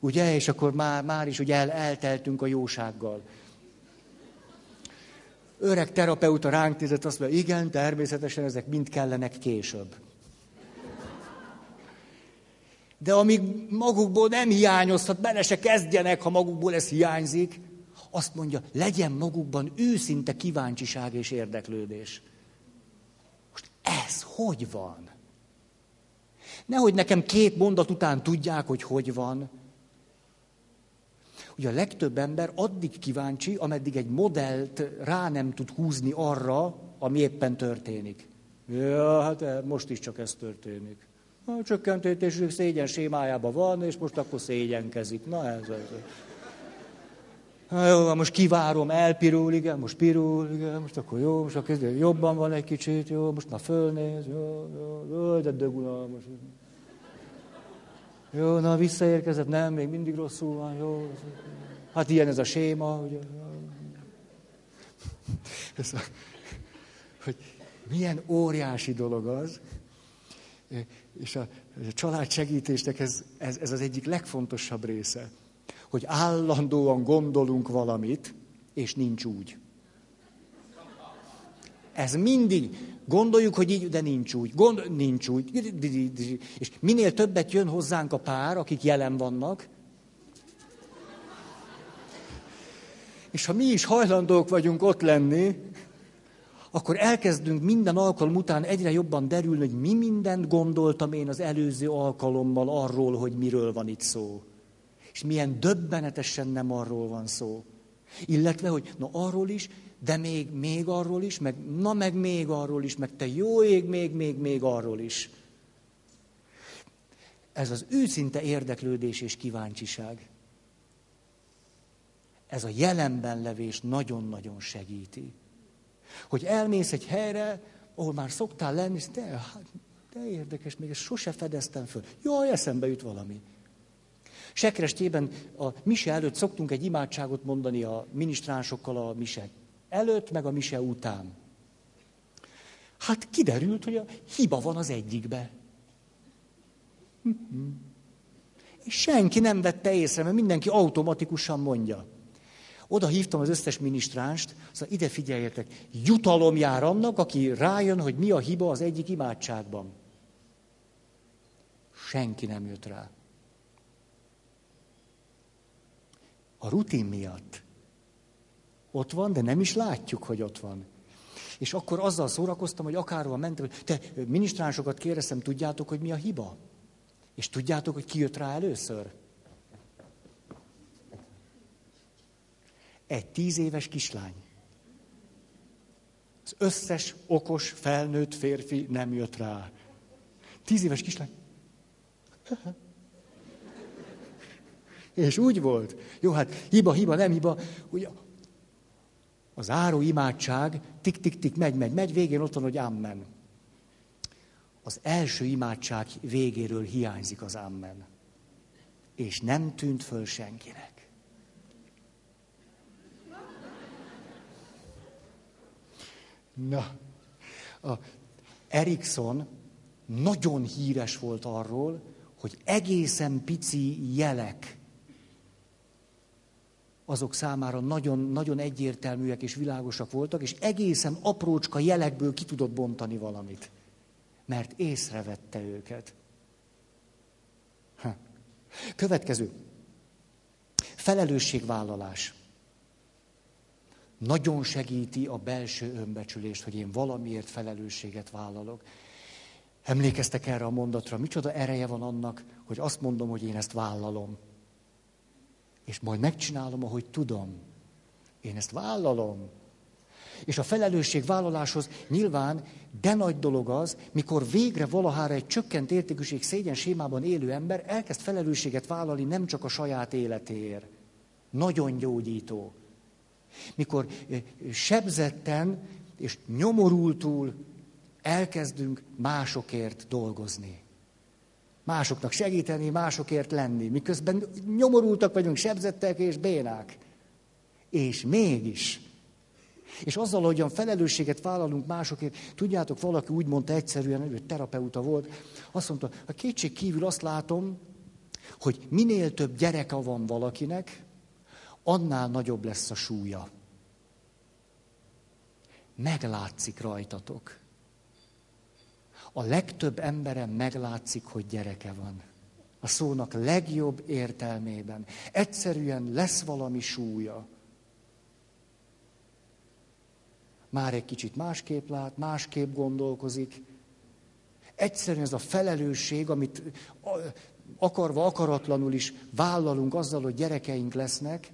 Ugye? És akkor már, már is ugye el, elteltünk a jósággal öreg terapeuta ránk nézett, azt mondja, igen, természetesen ezek mind kellenek később. De amíg magukból nem hiányozhat, bele se kezdjenek, ha magukból ez hiányzik, azt mondja, legyen magukban őszinte kíváncsiság és érdeklődés. Most ez hogy van? Nehogy nekem két mondat után tudják, hogy hogy van, Ugye a legtöbb ember addig kíváncsi, ameddig egy modellt rá nem tud húzni arra, ami éppen történik. Ja, hát eh, most is csak ez történik. A csökkentés szégyen sémájában van, és most akkor szégyenkezik. Na ez az. Na jó, most kivárom, elpirul, igen, most pirul, igen, most akkor jó, most akkor jobban van egy kicsit, jó, most már fölnéz, jó, jó, jó de dögunalmas. Jó, na visszaérkezett, nem, még mindig rosszul van, jó. Hát ilyen ez a séma, ugye. Ez a, hogy milyen óriási dolog az, és a, családsegítésnek ez, ez, ez az egyik legfontosabb része, hogy állandóan gondolunk valamit, és nincs úgy. Ez mindig, gondoljuk, hogy így, de nincs úgy. Gond, nincs úgy. És minél többet jön hozzánk a pár, akik jelen vannak, és ha mi is hajlandók vagyunk ott lenni, akkor elkezdünk minden alkalom után egyre jobban derülni, hogy mi mindent gondoltam én az előző alkalommal arról, hogy miről van itt szó. És milyen döbbenetesen nem arról van szó. Illetve, hogy na arról is, de még, még arról is, meg na meg még arról is, meg te jó ég, még, még, még arról is. Ez az őszinte érdeklődés és kíváncsiság. Ez a jelenben levés nagyon-nagyon segíti. Hogy elmész egy helyre, ahol már szoktál lenni, és de, hát, de érdekes, még ezt sose fedeztem föl. Jaj, eszembe jut valami. Sekrestében a mise előtt szoktunk egy imádságot mondani a minisztránsokkal a mise előtt, meg a mise után. Hát kiderült, hogy a hiba van az egyikbe. És senki nem vette észre, mert mindenki automatikusan mondja. Oda hívtam az összes minisztránst, szóval ide figyeljetek, jutalom jár annak, aki rájön, hogy mi a hiba az egyik imádságban. Senki nem jött rá. A rutin miatt. Ott van, de nem is látjuk, hogy ott van. És akkor azzal szórakoztam, hogy akárhol mentem, te minisztránsokat kérdeztem, tudjátok, hogy mi a hiba? És tudjátok, hogy ki jött rá először? Egy tíz éves kislány. Az összes okos, felnőtt férfi nem jött rá. Tíz éves kislány. És úgy volt. Jó, hát hiba, hiba, nem hiba. Ugye, az áró imádság, tik-tik-tik, megy, megy, megy, végén ott van, hogy amen. Az első imádság végéről hiányzik az amen. és nem tűnt föl senkinek. Na, a Erikson nagyon híres volt arról, hogy egészen pici jelek azok számára nagyon, nagyon egyértelműek és világosak voltak, és egészen aprócska jelekből ki tudott bontani valamit. Mert észrevette őket. Ha. Következő. Felelősségvállalás. Nagyon segíti a belső önbecsülést, hogy én valamiért felelősséget vállalok. Emlékeztek erre a mondatra, micsoda ereje van annak, hogy azt mondom, hogy én ezt vállalom. És majd megcsinálom, ahogy tudom. Én ezt vállalom. És a felelősségvállaláshoz nyilván de nagy dolog az, mikor végre valahára egy csökkent értékűség szégyen sémában élő ember elkezd felelősséget vállalni nem csak a saját életéért. Nagyon gyógyító. Mikor sebzetten és nyomorultul elkezdünk másokért dolgozni. Másoknak segíteni, másokért lenni, miközben nyomorultak vagyunk, sebzettek és bénák. És mégis. És azzal, hogyan felelősséget vállalunk másokért, tudjátok, valaki úgy mondta egyszerűen, hogy terapeuta volt, azt mondta, a kétség kívül azt látom, hogy minél több gyereke van valakinek, annál nagyobb lesz a súlya. Meglátszik rajtatok. A legtöbb emberen meglátszik, hogy gyereke van. A szónak legjobb értelmében. Egyszerűen lesz valami súlya. Már egy kicsit másképp lát, másképp gondolkozik. Egyszerűen ez a felelősség, amit akarva, akaratlanul is vállalunk azzal, hogy gyerekeink lesznek,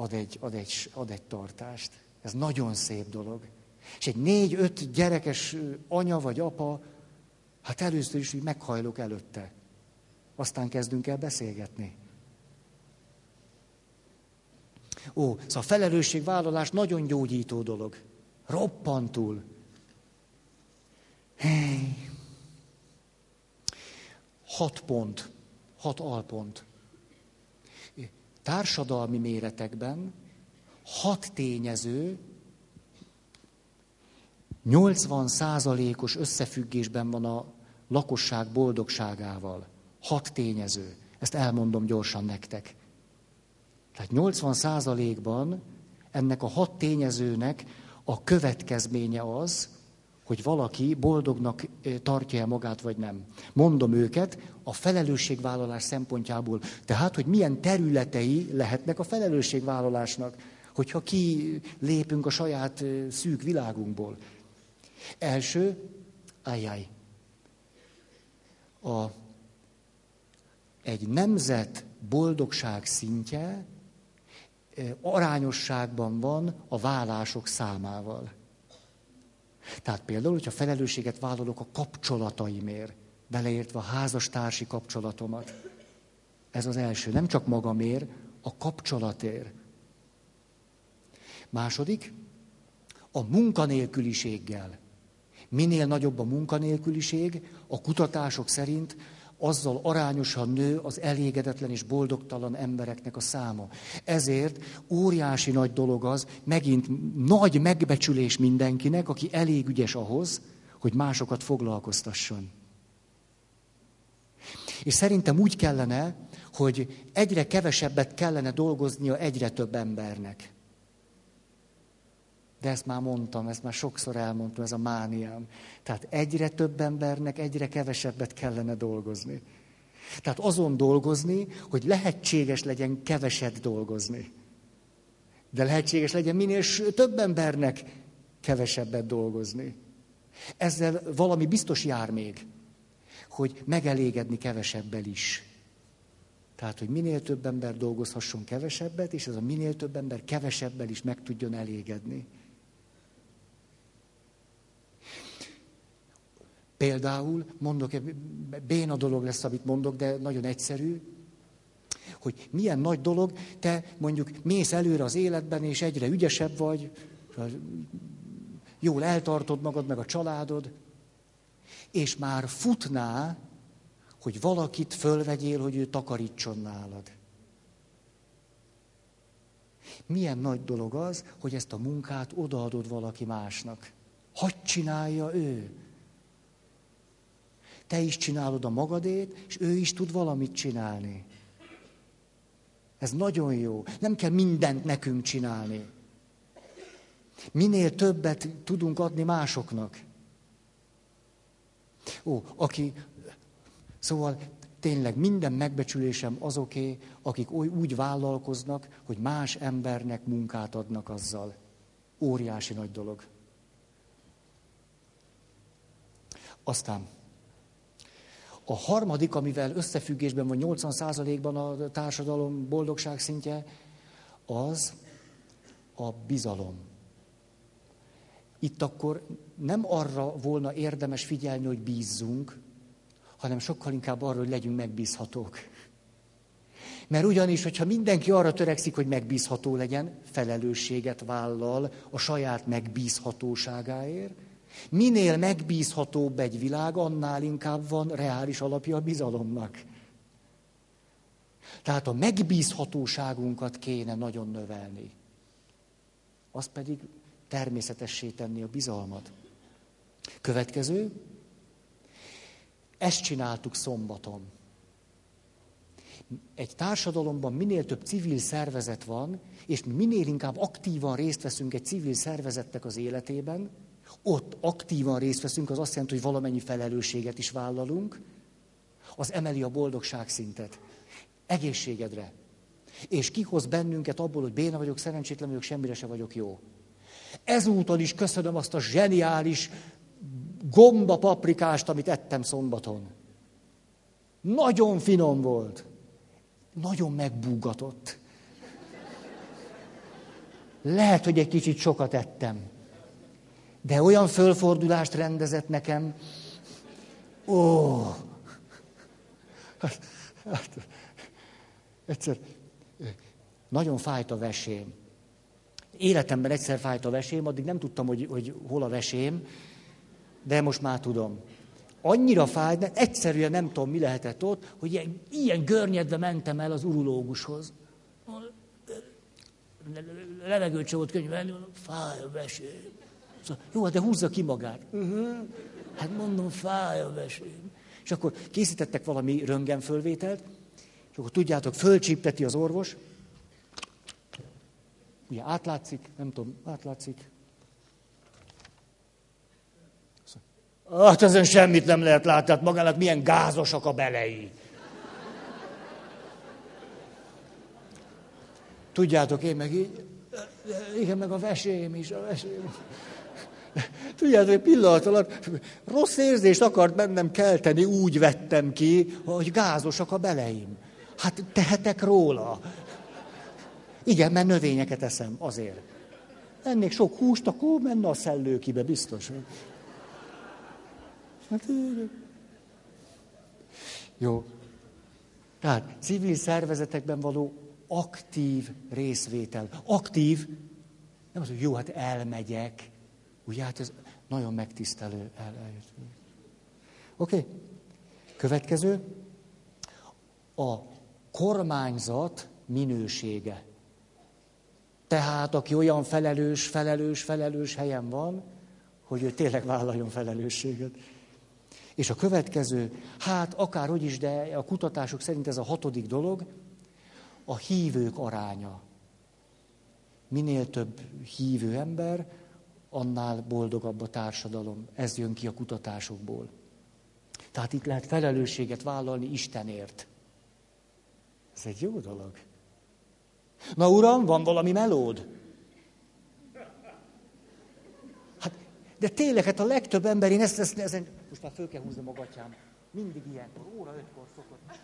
ad egy, ad egy, ad egy tartást. Ez nagyon szép dolog. És egy négy-öt gyerekes anya vagy apa, hát először is hogy meghajlok előtte. Aztán kezdünk el beszélgetni. Ó, szóval a felelősségvállalás nagyon gyógyító dolog. Roppantul. Hey. Hat pont, hat alpont. Társadalmi méretekben hat tényező 80 százalékos összefüggésben van a lakosság boldogságával. Hat tényező. Ezt elmondom gyorsan nektek. Tehát 80 százalékban ennek a hat tényezőnek a következménye az, hogy valaki boldognak tartja-e magát, vagy nem. Mondom őket a felelősségvállalás szempontjából. Tehát, hogy milyen területei lehetnek a felelősségvállalásnak, hogyha ki lépünk a saját szűk világunkból. Első, ajjaj, a, egy nemzet boldogság szintje arányosságban van a vállások számával. Tehát például, hogyha felelősséget vállalok a kapcsolataimért, beleértve a házastársi kapcsolatomat, ez az első, nem csak magamért, a kapcsolatért. Második, a munkanélküliséggel. Minél nagyobb a munkanélküliség, a kutatások szerint azzal arányosan nő az elégedetlen és boldogtalan embereknek a száma. Ezért óriási nagy dolog az, megint nagy megbecsülés mindenkinek, aki elég ügyes ahhoz, hogy másokat foglalkoztasson. És szerintem úgy kellene, hogy egyre kevesebbet kellene dolgoznia egyre több embernek. De ezt már mondtam, ezt már sokszor elmondtam, ez a mániám. Tehát egyre több embernek egyre kevesebbet kellene dolgozni. Tehát azon dolgozni, hogy lehetséges legyen keveset dolgozni. De lehetséges legyen minél több embernek kevesebbet dolgozni. Ezzel valami biztos jár még, hogy megelégedni kevesebbel is. Tehát, hogy minél több ember dolgozhasson kevesebbet, és ez a minél több ember kevesebbel is meg tudjon elégedni. Például, mondok, béna dolog lesz, amit mondok, de nagyon egyszerű, hogy milyen nagy dolog, te mondjuk mész előre az életben, és egyre ügyesebb vagy, jól eltartod magad, meg a családod, és már futná hogy valakit fölvegyél, hogy ő takarítson nálad. Milyen nagy dolog az, hogy ezt a munkát odaadod valaki másnak. Hogy csinálja ő? Te is csinálod a magadét, és ő is tud valamit csinálni. Ez nagyon jó. Nem kell mindent nekünk csinálni. Minél többet tudunk adni másoknak. Ó, aki, szóval tényleg minden megbecsülésem azoké, akik oly úgy vállalkoznak, hogy más embernek munkát adnak azzal. Óriási nagy dolog. Aztán a harmadik, amivel összefüggésben van 80%-ban a társadalom boldogság szintje, az a bizalom. Itt akkor nem arra volna érdemes figyelni, hogy bízzunk, hanem sokkal inkább arra, hogy legyünk megbízhatók. Mert ugyanis, hogyha mindenki arra törekszik, hogy megbízható legyen, felelősséget vállal a saját megbízhatóságáért, minél megbízhatóbb egy világ, annál inkább van reális alapja a bizalomnak. Tehát a megbízhatóságunkat kéne nagyon növelni. Az pedig természetessé tenni a bizalmat. Következő, ezt csináltuk szombaton. Egy társadalomban minél több civil szervezet van, és mi minél inkább aktívan részt veszünk egy civil szervezetnek az életében, ott aktívan részt veszünk, az azt jelenti, hogy valamennyi felelősséget is vállalunk, az emeli a boldogság szintet. Egészségedre. És kihoz bennünket abból, hogy béna vagyok, szerencsétlen vagyok, semmire se vagyok jó. Ezúton is köszönöm azt a zseniális gomba paprikást, amit ettem szombaton. Nagyon finom volt. Nagyon megbúgatott. Lehet, hogy egy kicsit sokat ettem. De olyan fölfordulást rendezett nekem. Ó! Hát, hát, egyszer nagyon fájt a vesém. Életemben egyszer fájt a vesém, addig nem tudtam, hogy, hogy hol a vesém, de most már tudom. Annyira fájt, de egyszerűen nem tudom, mi lehetett ott, hogy ilyen, ilyen görnyedve mentem el az urológushoz. Levegőt se volt könnyű venni, fáj a vesém. Szóval, jó, hát de húzza ki magát. Uh-huh. Hát mondom, fáj a vesém. És akkor készítettek valami röntgenfölvételt, és akkor tudjátok, fölcsípteti az orvos, ugye átlátszik, nem tudom, átlátszik, Hát ezen semmit nem lehet látni, hát magának milyen gázosak a belei. Tudjátok, én meg így, igen, meg a vesém is, a vesém. Tudjátok, egy pillanat alatt rossz érzést akart bennem kelteni, úgy vettem ki, hogy gázosak a beleim. Hát tehetek róla. Igen, mert növényeket eszem, azért. Ennék sok húst, akkor menne a szellőkibe, biztos. Hát, jó. Tehát civil szervezetekben való aktív részvétel. Aktív, nem az, hogy jó, hát elmegyek. Ugye, hát ez nagyon megtisztelő. El, Oké. Okay. Következő. A kormányzat minősége. Tehát, aki olyan felelős, felelős, felelős helyen van, hogy ő tényleg vállaljon felelősséget. És a következő, hát akárhogy is, de a kutatások szerint ez a hatodik dolog, a hívők aránya. Minél több hívő ember, annál boldogabb a társadalom. Ez jön ki a kutatásokból. Tehát itt lehet felelősséget vállalni Istenért. Ez egy jó dolog. Na uram, van valami melód? Hát, de tényleg, hát a legtöbb ember, én ezt, ezt ezen most már föl kell húzni a. Mindig ilyenkor, óra ötkor szokott.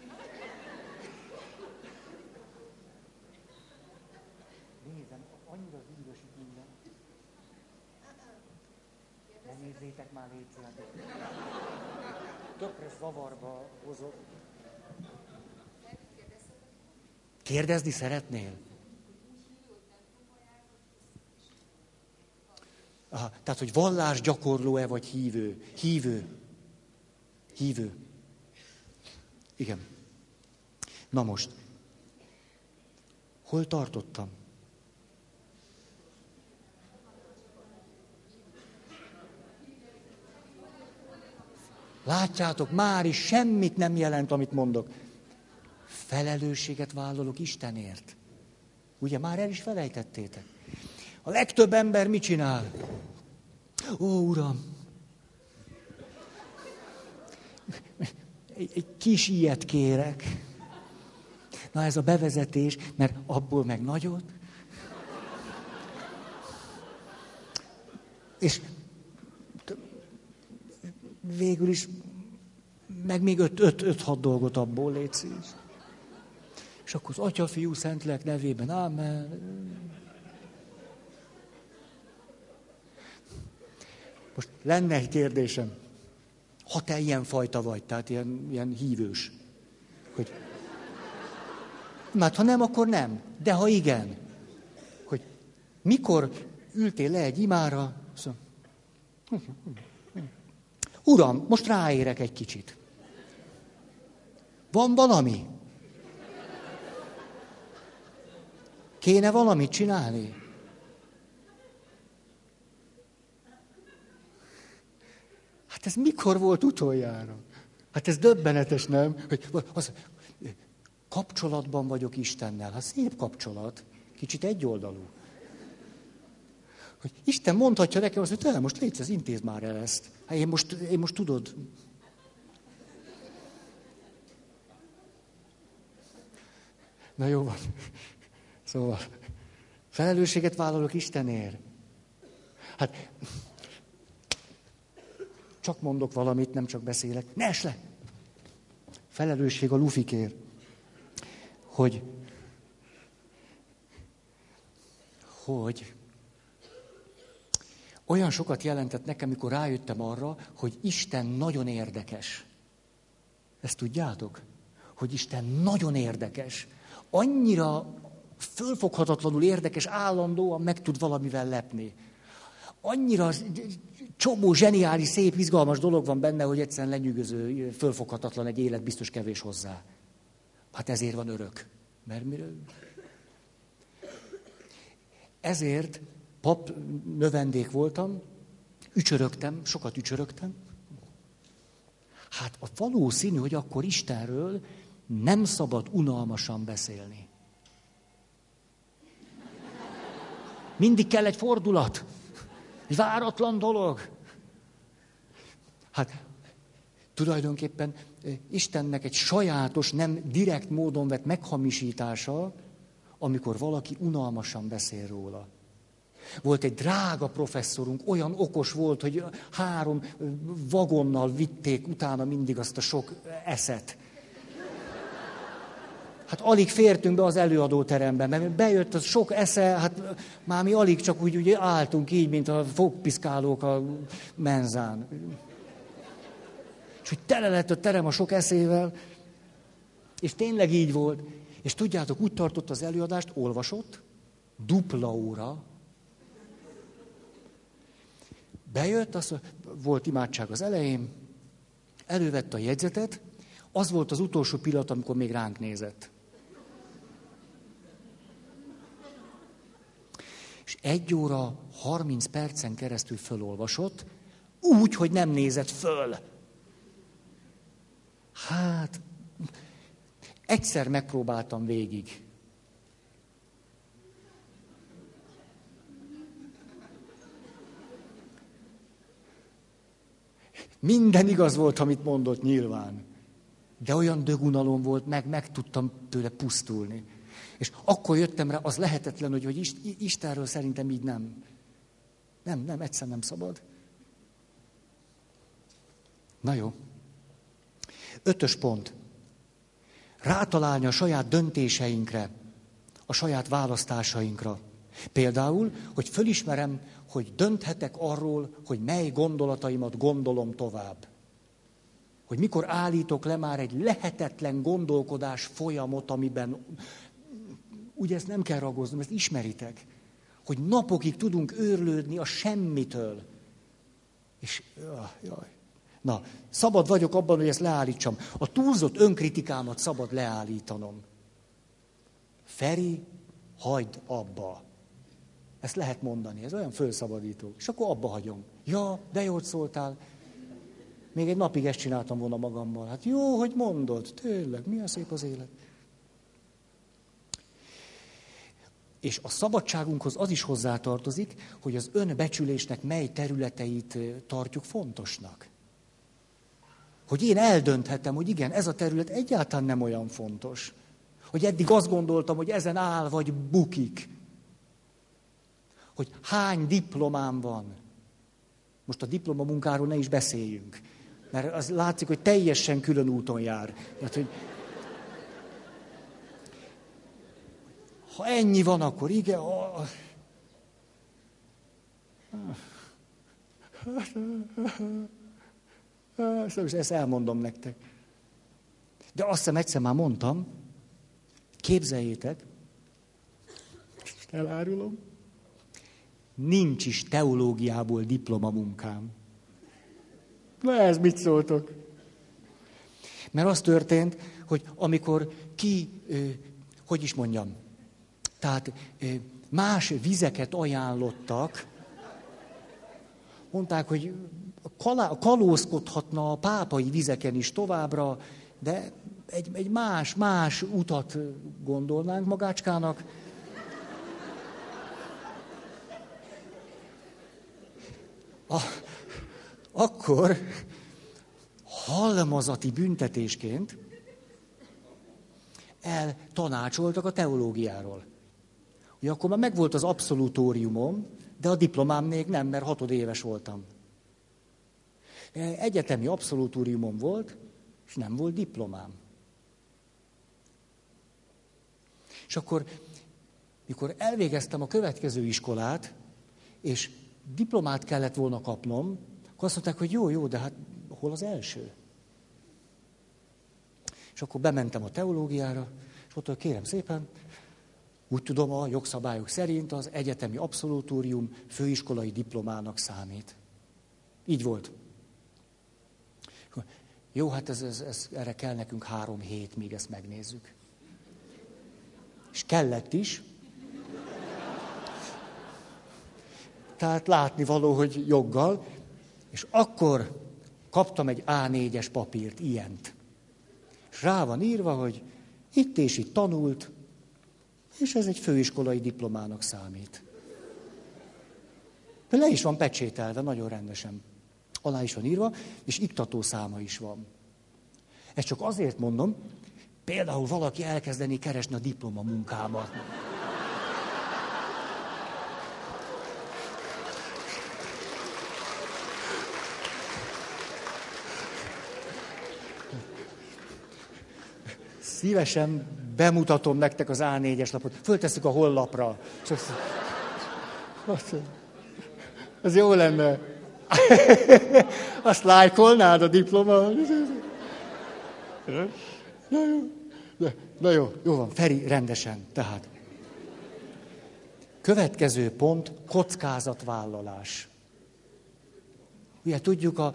Nézem, annyira zűrösít minden. Ne nézzétek már létszőletet. Tökre zavarba hozok. Kérdezni szeretnél? Aha, tehát, hogy vallás gyakorló-e vagy hívő? Hívő. Hívő. Igen. Na most, hol tartottam? Látjátok, már is semmit nem jelent, amit mondok. Felelősséget vállalok Istenért. Ugye már el is felejtettétek. A legtöbb ember mit csinál? Ó, Uram, egy, kis ilyet kérek. Na ez a bevezetés, mert abból meg nagyot. És végül is meg még öt, öt, öt hat dolgot abból létszik. És akkor az Atya, Fiú, Szentlélek nevében, ámen. Most lenne egy kérdésem. Ha te ilyen fajta vagy, tehát ilyen, ilyen hívős, hogy mert ha nem, akkor nem. De ha igen, hogy mikor ültél le egy imára, szóval, Uram, most ráérek egy kicsit. Van valami? Kéne valamit csinálni? Hát ez mikor volt utoljára? Hát ez döbbenetes, nem? Hogy az, kapcsolatban vagyok Istennel. Hát szép kapcsolat. Kicsit egyoldalú. Hogy Isten mondhatja nekem azt, hogy te most légy, az intéz már el ezt. Hát én most, én most tudod. Na jó van. Szóval, felelősséget vállalok Istenért. Hát, csak mondok valamit, nem csak beszélek. Ne le! Felelősség a lufikér. Hogy, hogy olyan sokat jelentett nekem, amikor rájöttem arra, hogy Isten nagyon érdekes. Ezt tudjátok? Hogy Isten nagyon érdekes. Annyira fölfoghatatlanul érdekes, állandóan meg tud valamivel lepni. Annyira csomó zseniális, szép, izgalmas dolog van benne, hogy egyszerűen lenyűgöző, fölfoghatatlan egy élet biztos kevés hozzá. Hát ezért van örök. Mert mire... Ezért pap növendék voltam, ücsörögtem, sokat ücsörögtem. Hát a valószínű, hogy akkor Istenről nem szabad unalmasan beszélni. Mindig kell egy fordulat, egy váratlan dolog. Hát tulajdonképpen Istennek egy sajátos, nem direkt módon vett meghamisítása, amikor valaki unalmasan beszél róla. Volt egy drága professzorunk, olyan okos volt, hogy három vagonnal vitték utána mindig azt a sok eszet. Hát alig fértünk be az előadóterembe, mert bejött az sok esze, hát már mi alig csak úgy, úgy álltunk így, mint a fogpiszkálók a menzán. És hogy tele lett a terem a sok eszével, és tényleg így volt. És tudjátok, úgy tartott az előadást, olvasott, dupla óra, Bejött, az volt imádság az elején, elővette a jegyzetet, az volt az utolsó pillanat, amikor még ránk nézett. És egy óra, harminc percen keresztül fölolvasott, úgy, hogy nem nézett föl. Hát, egyszer megpróbáltam végig. Minden igaz volt, amit mondott nyilván. De olyan dögunalom volt, meg, meg tudtam tőle pusztulni. És akkor jöttem rá, az lehetetlen, hogy, hogy Istenről szerintem így nem. Nem, nem, egyszer nem szabad. Na jó. Ötös pont. Rátalálni a saját döntéseinkre, a saját választásainkra. Például, hogy fölismerem, hogy dönthetek arról, hogy mely gondolataimat gondolom tovább. Hogy mikor állítok le már egy lehetetlen gondolkodás folyamot, amiben, ugye ezt nem kell ragoznom, ezt ismeritek, hogy napokig tudunk őrlődni a semmitől. És jaj, jaj, Na, szabad vagyok abban, hogy ezt leállítsam. A túlzott önkritikámat szabad leállítanom. Feri, hagyd abba. Ezt lehet mondani, ez olyan fölszabadító. És akkor abba hagyom. Ja, de jót szóltál. Még egy napig ezt csináltam volna magammal. Hát jó, hogy mondod, tényleg, milyen szép az élet. És a szabadságunkhoz az is hozzátartozik, hogy az önbecsülésnek mely területeit tartjuk fontosnak. Hogy én eldönthetem, hogy igen, ez a terület egyáltalán nem olyan fontos. Hogy eddig azt gondoltam, hogy ezen áll vagy bukik. Hogy hány diplomám van. Most a diplomamunkáról ne is beszéljünk. Mert az látszik, hogy teljesen külön úton jár. Tehát, hogy ha ennyi van, akkor igen. A... Ezt elmondom nektek. De azt hiszem egyszer már mondtam, képzeljétek, elárulom, nincs is teológiából diplomamunkám. Na ez mit szóltok? Mert az történt, hogy amikor ki, hogy is mondjam, tehát más vizeket ajánlottak, mondták, hogy kalózkodhatna a pápai vizeken is továbbra, de egy, egy más, más utat gondolnánk magácskának. A, akkor halmazati büntetésként eltanácsoltak a teológiáról. Ugye akkor már megvolt az abszolutóriumom, de a diplomám még nem, mert hatod éves voltam. Egyetemi abszolutóriumom volt, és nem volt diplomám. És akkor, mikor elvégeztem a következő iskolát, és diplomát kellett volna kapnom, akkor azt mondták, hogy jó, jó, de hát hol az első? És akkor bementem a teológiára, és hogy kérem szépen, úgy tudom, a jogszabályok szerint az egyetemi abszolútórium főiskolai diplomának számít. Így volt. Jó, hát ez, ez, ez, erre kell nekünk három hét, míg ezt megnézzük. És kellett is. Tehát látni való, hogy joggal. És akkor kaptam egy A4-es papírt, ilyent. És rá van írva, hogy itt és itt tanult, és ez egy főiskolai diplomának számít. De le is van pecsételve, nagyon rendesen. Alá is van írva, és iktató száma is van. Ezt csak azért mondom, például valaki elkezdeni keresni a diploma munkámat. Szívesen bemutatom nektek az A4-es lapot. Föltesszük a hollapra. Ez jó lenne. Azt lájkolnád a diploma? Na jó, na jó, jó van, Feri, rendesen. Tehát. Következő pont, kockázatvállalás. Ugye tudjuk, a,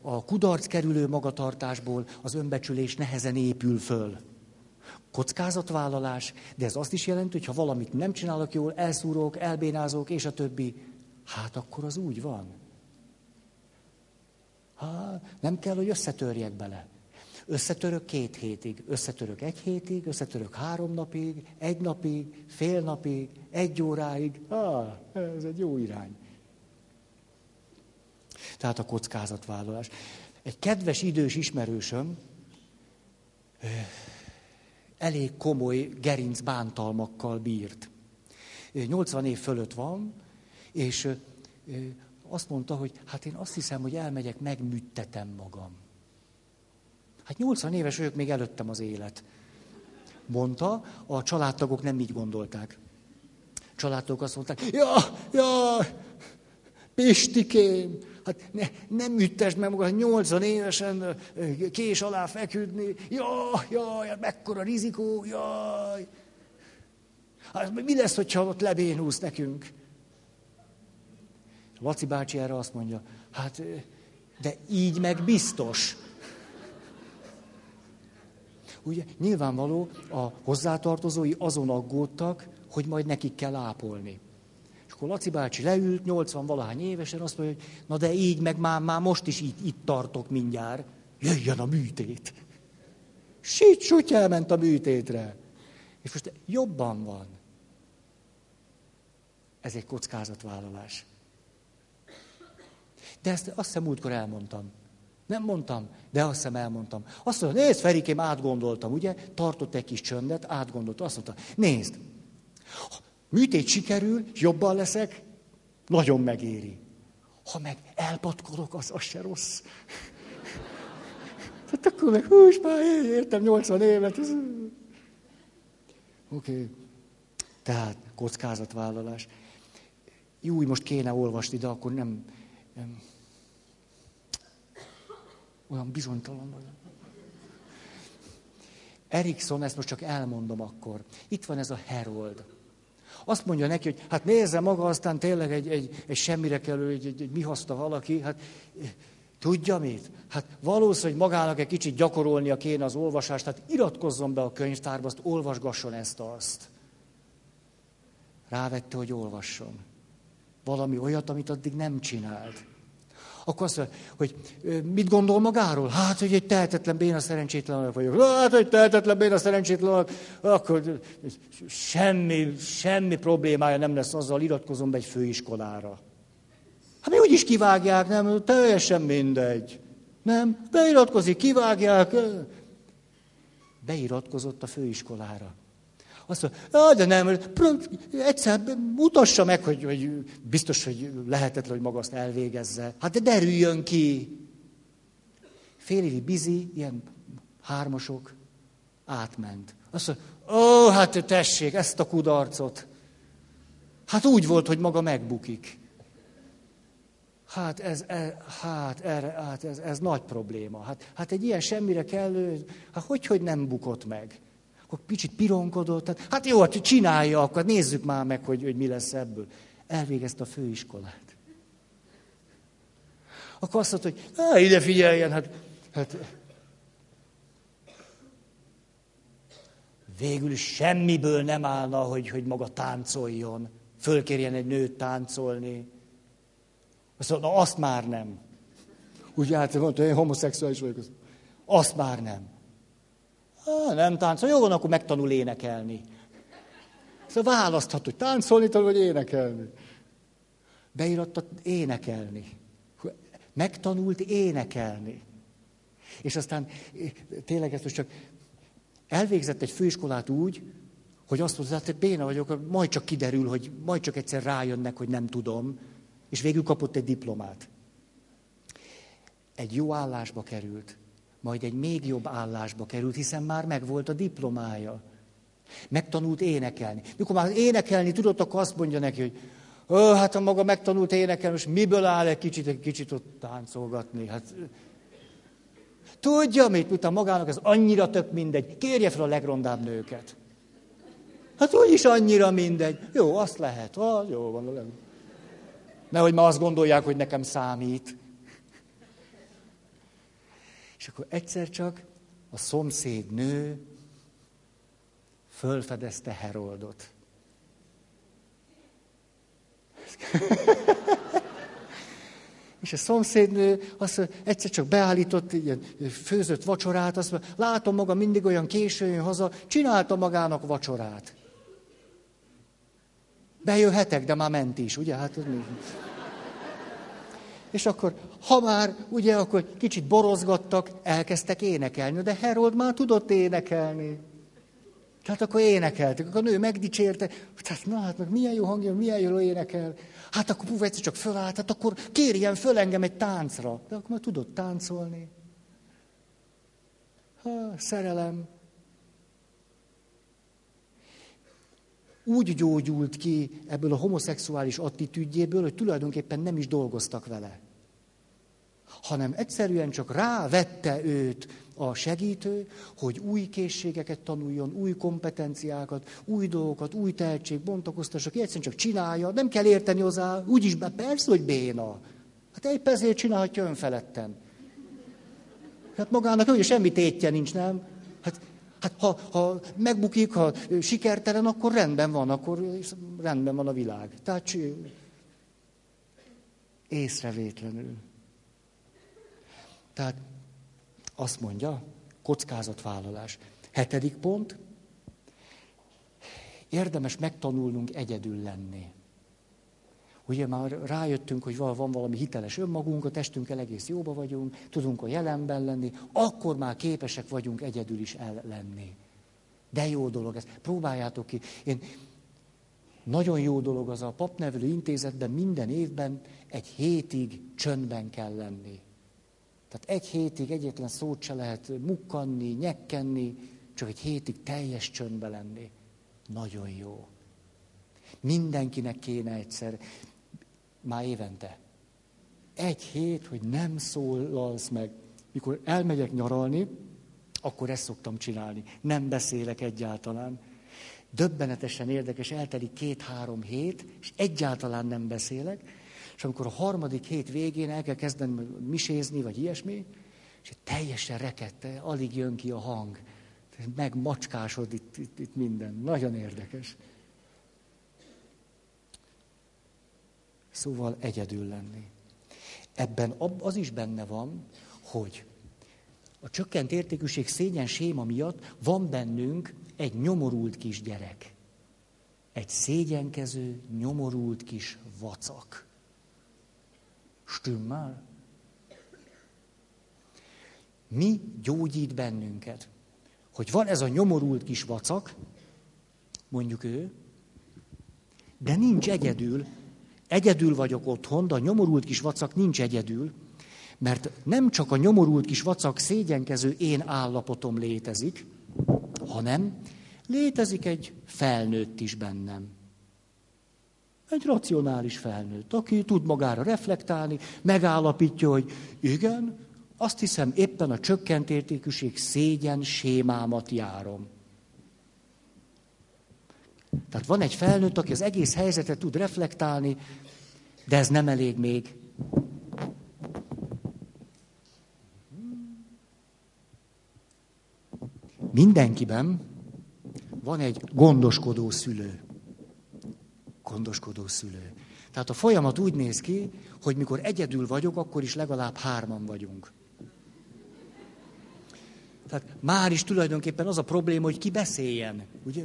a kudarc kerülő magatartásból az önbecsülés nehezen épül föl. Kockázatvállalás, de ez azt is jelenti, hogy ha valamit nem csinálok jól, elszúrok, elbénázok, és a többi, hát akkor az úgy van. Hát, nem kell, hogy összetörjek bele. Összetörök két hétig, összetörök egy hétig, összetörök három napig, egy napig, fél napig, egy óráig. Ah, ez egy jó irány. Tehát a kockázatvállalás. Egy kedves idős ismerősöm elég komoly gerinc bántalmakkal bírt. 80 év fölött van, és azt mondta, hogy hát én azt hiszem, hogy elmegyek, megműttetem magam. Hát 80 éves ők még előttem az élet. Mondta, a családtagok nem így gondolták. Családtagok azt mondták, ja, ja, Pistikém, hát ne, nem üttesd meg magad, 80 évesen kés alá feküdni, jaj, jaj, hát mekkora rizikó, jaj. Hát mi lesz, hogyha ott lebénulsz nekünk? Laci bácsi erre azt mondja, hát De így meg biztos. Ugye nyilvánvaló a hozzátartozói azon aggódtak, hogy majd nekik kell ápolni. Akkor Laci bácsi leült, 80 valahány évesen, azt mondja, hogy na de így meg már, már most is itt, itt tartok mindjárt, jöjjön a műtét. Sit, süt elment a műtétre. És most jobban van. Ez egy kockázatvállalás. De ezt azt hiszem múltkor elmondtam. Nem mondtam, de azt hiszem elmondtam. Azt mondta, nézd, Ferikém, átgondoltam, ugye? Tartott egy kis csöndet, átgondolta. Azt mondta, nézd, műtét sikerül, jobban leszek, nagyon megéri. Ha meg elpatkolok, az, az se rossz. Tehát akkor meg, hús, már értem 80 évet. Oké. Okay. Tehát kockázatvállalás. Jó, most kéne olvasni, de akkor nem, nem olyan bizonytalan vagyok. Erikson, ezt most csak elmondom akkor. Itt van ez a Herold. Azt mondja neki, hogy hát nézze maga, aztán tényleg egy, egy, egy semmire kellő, egy, egy, egy mi haszta valaki, hát tudja mit? Hát valószínűleg magának egy kicsit gyakorolnia kéne az olvasást, tehát iratkozzon be a könyvtárba, azt olvasgasson ezt-azt. Rávette, hogy olvasson. Valami olyat, amit addig nem csinált. Akkor azt mondja, hogy mit gondol magáról? Hát, hogy egy tehetetlen béna szerencsétlen vagyok. Hát, hogy tehetetlen béna szerencsétlen akkor semmi, semmi problémája nem lesz azzal, iratkozom be egy főiskolára. Hát mi úgyis kivágják, nem? Teljesen mindegy. Nem? Beiratkozik, kivágják. Beiratkozott a főiskolára. Azt mondja, de nem, egyszer mutassa meg, hogy, hogy biztos, hogy lehetetlen, hogy maga azt elvégezze. Hát de derüljön ki. Fél évi bizi, ilyen hármasok, átment. Azt mondja, ó, hát tessék, ezt a kudarcot. Hát úgy volt, hogy maga megbukik. Hát ez, ez, hát, erre, hát ez, ez nagy probléma. Hát, hát egy ilyen semmire kellő, hát hogy, hogy nem bukott meg? Akkor kicsit pironkodott, tehát, hát jó, hát csinálja, akkor nézzük már meg, hogy, hogy mi lesz ebből. Elvégezte a főiskolát. Akkor azt mondta, hogy ide figyeljen, hát, hát végül semmiből nem állna, hogy, hogy maga táncoljon, fölkérjen egy nőt táncolni. Azt mondta, na azt már nem. Úgy hát mondta, én homoszexuális vagyok. Azt már nem. Á, nem táncol, jó van, akkor megtanul énekelni. Szóval választhat, hogy táncolni tanul, vagy énekelni. Beíratta énekelni. Megtanult énekelni. És aztán tényleg ezt most csak elvégzett egy főiskolát úgy, hogy azt mondta, hogy béna vagyok, majd csak kiderül, hogy majd csak egyszer rájönnek, hogy nem tudom, és végül kapott egy diplomát. Egy jó állásba került majd egy még jobb állásba került, hiszen már megvolt a diplomája. Megtanult énekelni. Mikor már énekelni tudott, akkor azt mondja neki, hogy Ó, hát a maga megtanult énekelni, most miből áll egy kicsit, egy kicsit ott táncolgatni? Hát, tudja mit, mint a magának ez annyira tök mindegy. Kérje fel a legrondább nőket. Hát úgyis annyira mindegy. Jó, azt lehet. Ah, jó van a leg... Nehogy ma azt gondolják, hogy nekem számít. És akkor egyszer csak a szomszéd nő fölfedezte Heroldot. És a szomszédnő azt mondja, egyszer csak beállított ilyen főzött vacsorát, azt mondja, látom maga mindig olyan későn jön haza, csinálta magának vacsorát. Bejöhetek, de már ment is, ugye? Hát mi? És akkor, ha már, ugye, akkor kicsit borozgattak, elkezdtek énekelni. De Herold már tudott énekelni. Tehát akkor énekeltek, akkor a nő megdicsérte, tehát na hát meg milyen jó hangja, milyen jó énekel. Hát akkor puf, egyszer csak fölállt, hát akkor kérjen föl engem egy táncra. De akkor már tudott táncolni. Ha, szerelem. Úgy gyógyult ki ebből a homoszexuális attitűdjéből, hogy tulajdonképpen nem is dolgoztak vele hanem egyszerűen csak rávette őt a segítő, hogy új készségeket tanuljon, új kompetenciákat, új dolgokat, új tehetség, bontakoztassak, egyszerűen csak csinálja, nem kell érteni hozzá, úgyis, persze, hogy béna. Hát épp ezért csinálhatja önfelettem. Hát magának ugye semmi tétje nincs, nem? Hát, hát ha, ha megbukik, ha sikertelen, akkor rendben van, akkor rendben van a világ. Tehát észrevétlenül. Tehát azt mondja, kockázatvállalás. Hetedik pont, érdemes megtanulnunk egyedül lenni. Ugye már rájöttünk, hogy van valami hiteles önmagunk, a testünkkel egész jóba vagyunk, tudunk a jelenben lenni, akkor már képesek vagyunk egyedül is el lenni. De jó dolog ez. Próbáljátok ki. Én nagyon jó dolog az a papnevelő intézetben minden évben egy hétig csöndben kell lenni. Tehát egy hétig egyetlen szót se lehet mukkanni, nyekkenni, csak egy hétig teljes csöndbe lenni. Nagyon jó. Mindenkinek kéne egyszer, már évente. Egy hét, hogy nem szólalsz meg. Mikor elmegyek nyaralni, akkor ezt szoktam csinálni. Nem beszélek egyáltalán. Döbbenetesen érdekes, eltelik két-három hét, és egyáltalán nem beszélek, és amikor a harmadik hét végén el kell kezdeni misézni, vagy ilyesmi, és teljesen rekette, alig jön ki a hang. Megmacskásod itt, itt, itt minden. Nagyon érdekes. Szóval egyedül lenni. Ebben az is benne van, hogy a csökkent értékűség szégyen séma miatt van bennünk egy nyomorult kis gyerek. Egy szégyenkező, nyomorult kis vacak. Stümmel? Mi gyógyít bennünket? Hogy van ez a nyomorult kis vacak, mondjuk ő, de nincs egyedül. Egyedül vagyok otthon, de a nyomorult kis vacak nincs egyedül, mert nem csak a nyomorult kis vacak szégyenkező én állapotom létezik, hanem létezik egy felnőtt is bennem. Egy racionális felnőtt, aki tud magára reflektálni, megállapítja, hogy igen, azt hiszem éppen a csökkent értékűség szégyen sémámat járom. Tehát van egy felnőtt, aki az egész helyzetet tud reflektálni, de ez nem elég még. Mindenkiben van egy gondoskodó szülő gondoskodó szülő. Tehát a folyamat úgy néz ki, hogy mikor egyedül vagyok, akkor is legalább hárman vagyunk. Tehát már is tulajdonképpen az a probléma, hogy ki beszéljen, ugye?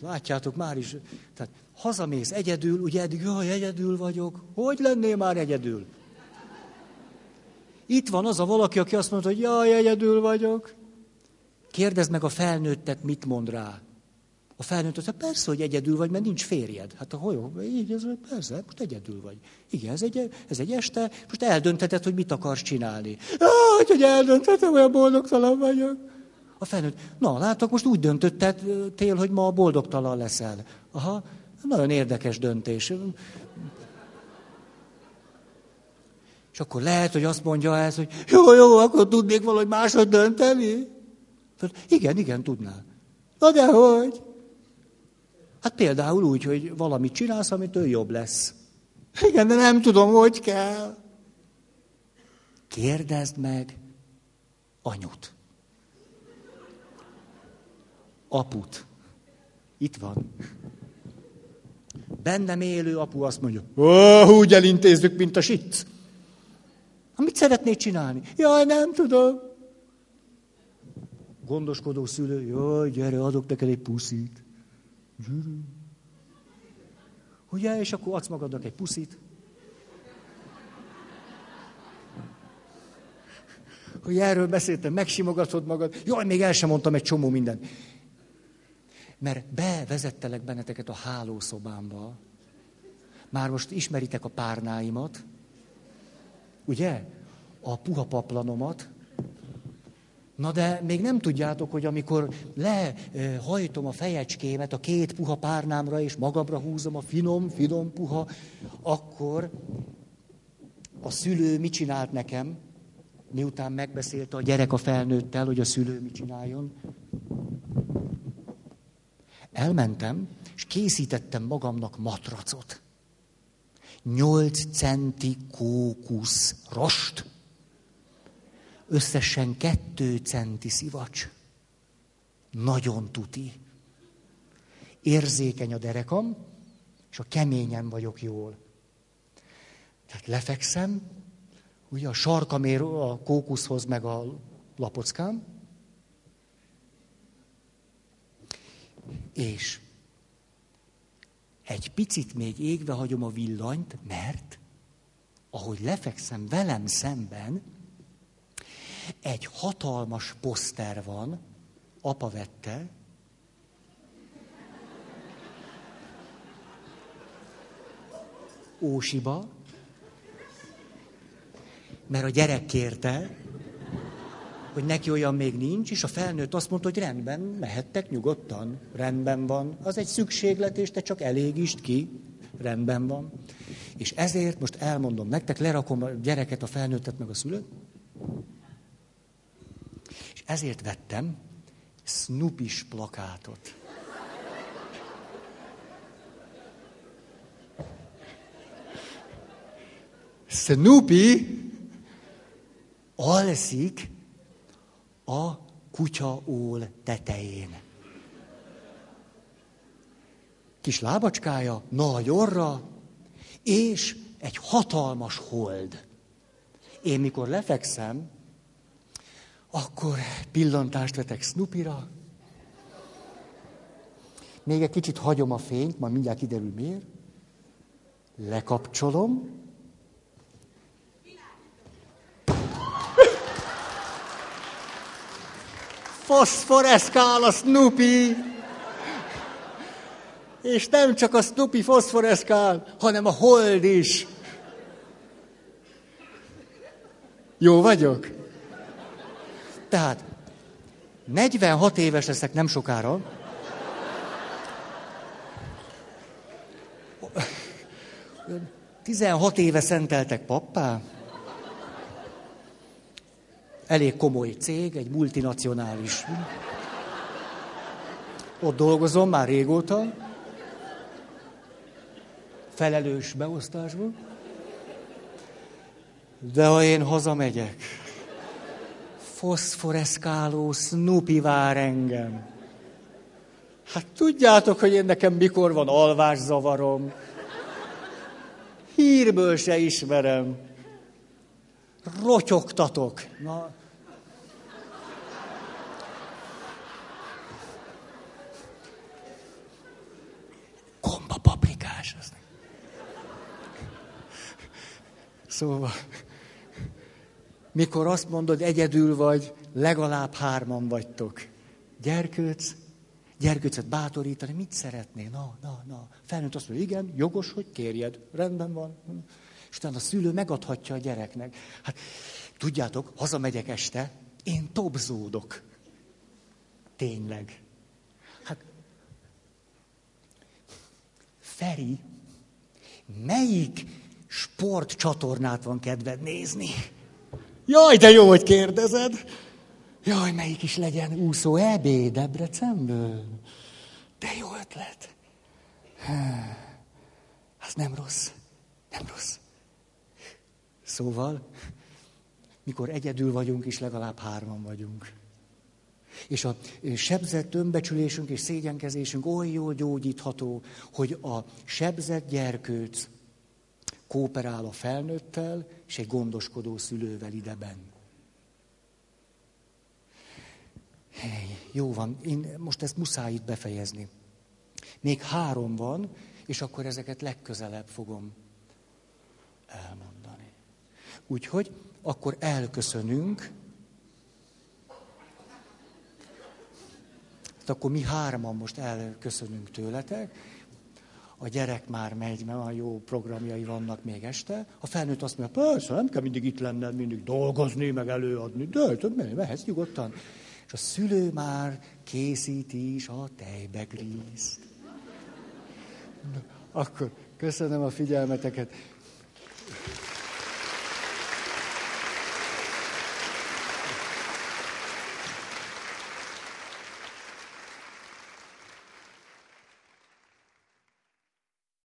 Látjátok, már is. Tehát hazamész egyedül, ugye eddig, jaj, egyedül vagyok. Hogy lennél már egyedül? Itt van az a valaki, aki azt mondta, hogy jaj, egyedül vagyok. Kérdezd meg a felnőttet, mit mond rá. A felnőtt mondja, persze, hogy egyedül vagy, mert nincs férjed. Hát a hajó, így, ez, persze, most egyedül vagy. Igen, ez egy, ez egy este, most eldöntheted, hogy mit akarsz csinálni. Ah, hogy eldönthetem, olyan boldogtalan vagyok. A felnőtt, na, látok, most úgy döntöttél, hogy ma boldogtalan leszel. Aha, nagyon érdekes döntés. És akkor lehet, hogy azt mondja ez, hogy jó, jó, akkor tudnék valahogy máshogy dönteni. Igen, igen, tudnál. Na de hogy? Hát például úgy, hogy valamit csinálsz, amitől jobb lesz. Igen, de nem tudom, hogy kell. Kérdezd meg anyut. Aput. Itt van. Bennem élő apu azt mondja, ó, úgy elintézzük, mint a sic. Mit szeretnéd csinálni? Jaj, nem tudom. Gondoskodó szülő, jaj, gyere, adok neked egy puszit. Gyűrű. Ugye, és akkor adsz magadnak egy puszit. Hogy erről beszéltem, megsimogatod magad. Jaj, még el sem mondtam egy csomó mindent. Mert bevezettelek benneteket a hálószobámba. Már most ismeritek a párnáimat. Ugye? A puha paplanomat, Na de még nem tudjátok, hogy amikor lehajtom a fejecskémet a két puha párnámra, és magamra húzom a finom, finom puha, akkor a szülő mit csinált nekem, miután megbeszélte a gyerek a felnőttel, hogy a szülő mit csináljon. Elmentem, és készítettem magamnak matracot. 8 centi kókusz rost, összesen 2 centi szivacs. Nagyon tuti. Érzékeny a derekam, és a keményen vagyok jól. Tehát lefekszem, ugye a sarkam ér a kókuszhoz, meg a lapockám, és egy picit még égve hagyom a villanyt, mert ahogy lefekszem velem szemben, egy hatalmas poszter van, apa vette, Ósiba, mert a gyerek kérte, hogy neki olyan még nincs, és a felnőtt azt mondta, hogy rendben, mehettek nyugodtan, rendben van. Az egy szükséglet, és te csak elégist ki, rendben van. És ezért most elmondom nektek, lerakom a gyereket, a felnőttet, meg a szülőt. Ezért vettem Snoopy-s plakátot. Snoopy alszik a kutyaól tetején. Kis lábacskája, nagy orra, és egy hatalmas hold. Én mikor lefekszem, akkor pillantást vetek Snoopyra, még egy kicsit hagyom a fényt, majd mindjárt kiderül miért. Lekapcsolom, foszforeszkál a Snoopy. És nem csak a Snoopy foszforeszkál, hanem a hold is. Jó vagyok? Tehát 46 éves leszek nem sokára. Tizenhat éve szenteltek pappá elég komoly cég, egy multinacionális. Ott dolgozom már régóta, felelős beosztásban. De ha én hazamegyek, foszforeszkáló Snoopy vár engem. Hát tudjátok, hogy én nekem mikor van alvászavarom. Hírből se ismerem rotyogtatok. Na, komba paprikás. Szóval, mikor azt mondod, egyedül vagy, legalább hárman vagytok. Gyerkőc, gyerkőcet bátorítani, mit szeretnél? Na, na, na. Felnőtt azt mondja, igen, jogos, hogy kérjed. Rendben van. És utána a szülő megadhatja a gyereknek. Hát tudjátok, hazamegyek este, én tobzódok. Tényleg. Hát, Feri, melyik sportcsatornát van kedved nézni? Jaj, de jó, hogy kérdezed. Jaj, melyik is legyen úszó EB Debrecenből. De jó ötlet. Az nem rossz. Nem rossz. Szóval, mikor egyedül vagyunk, is legalább hárman vagyunk. És a sebzett önbecsülésünk és szégyenkezésünk oly jól gyógyítható, hogy a sebzett gyerkőc kooperál a felnőttel és egy gondoskodó szülővel ideben. Hey, jó van, én most ezt muszáj itt befejezni. Még három van, és akkor ezeket legközelebb fogom elmondani. Úgyhogy akkor elköszönünk. Hát akkor mi hárman most elköszönünk tőletek. A gyerek már megy, mert olyan jó programjai vannak még este. A felnőtt azt mondja, persze, nem kell mindig itt lenned, mindig dolgozni, meg előadni. De, de mehetsz nyugodtan. És a szülő már készíti is a tejbegrízt. Akkor köszönöm a figyelmeteket.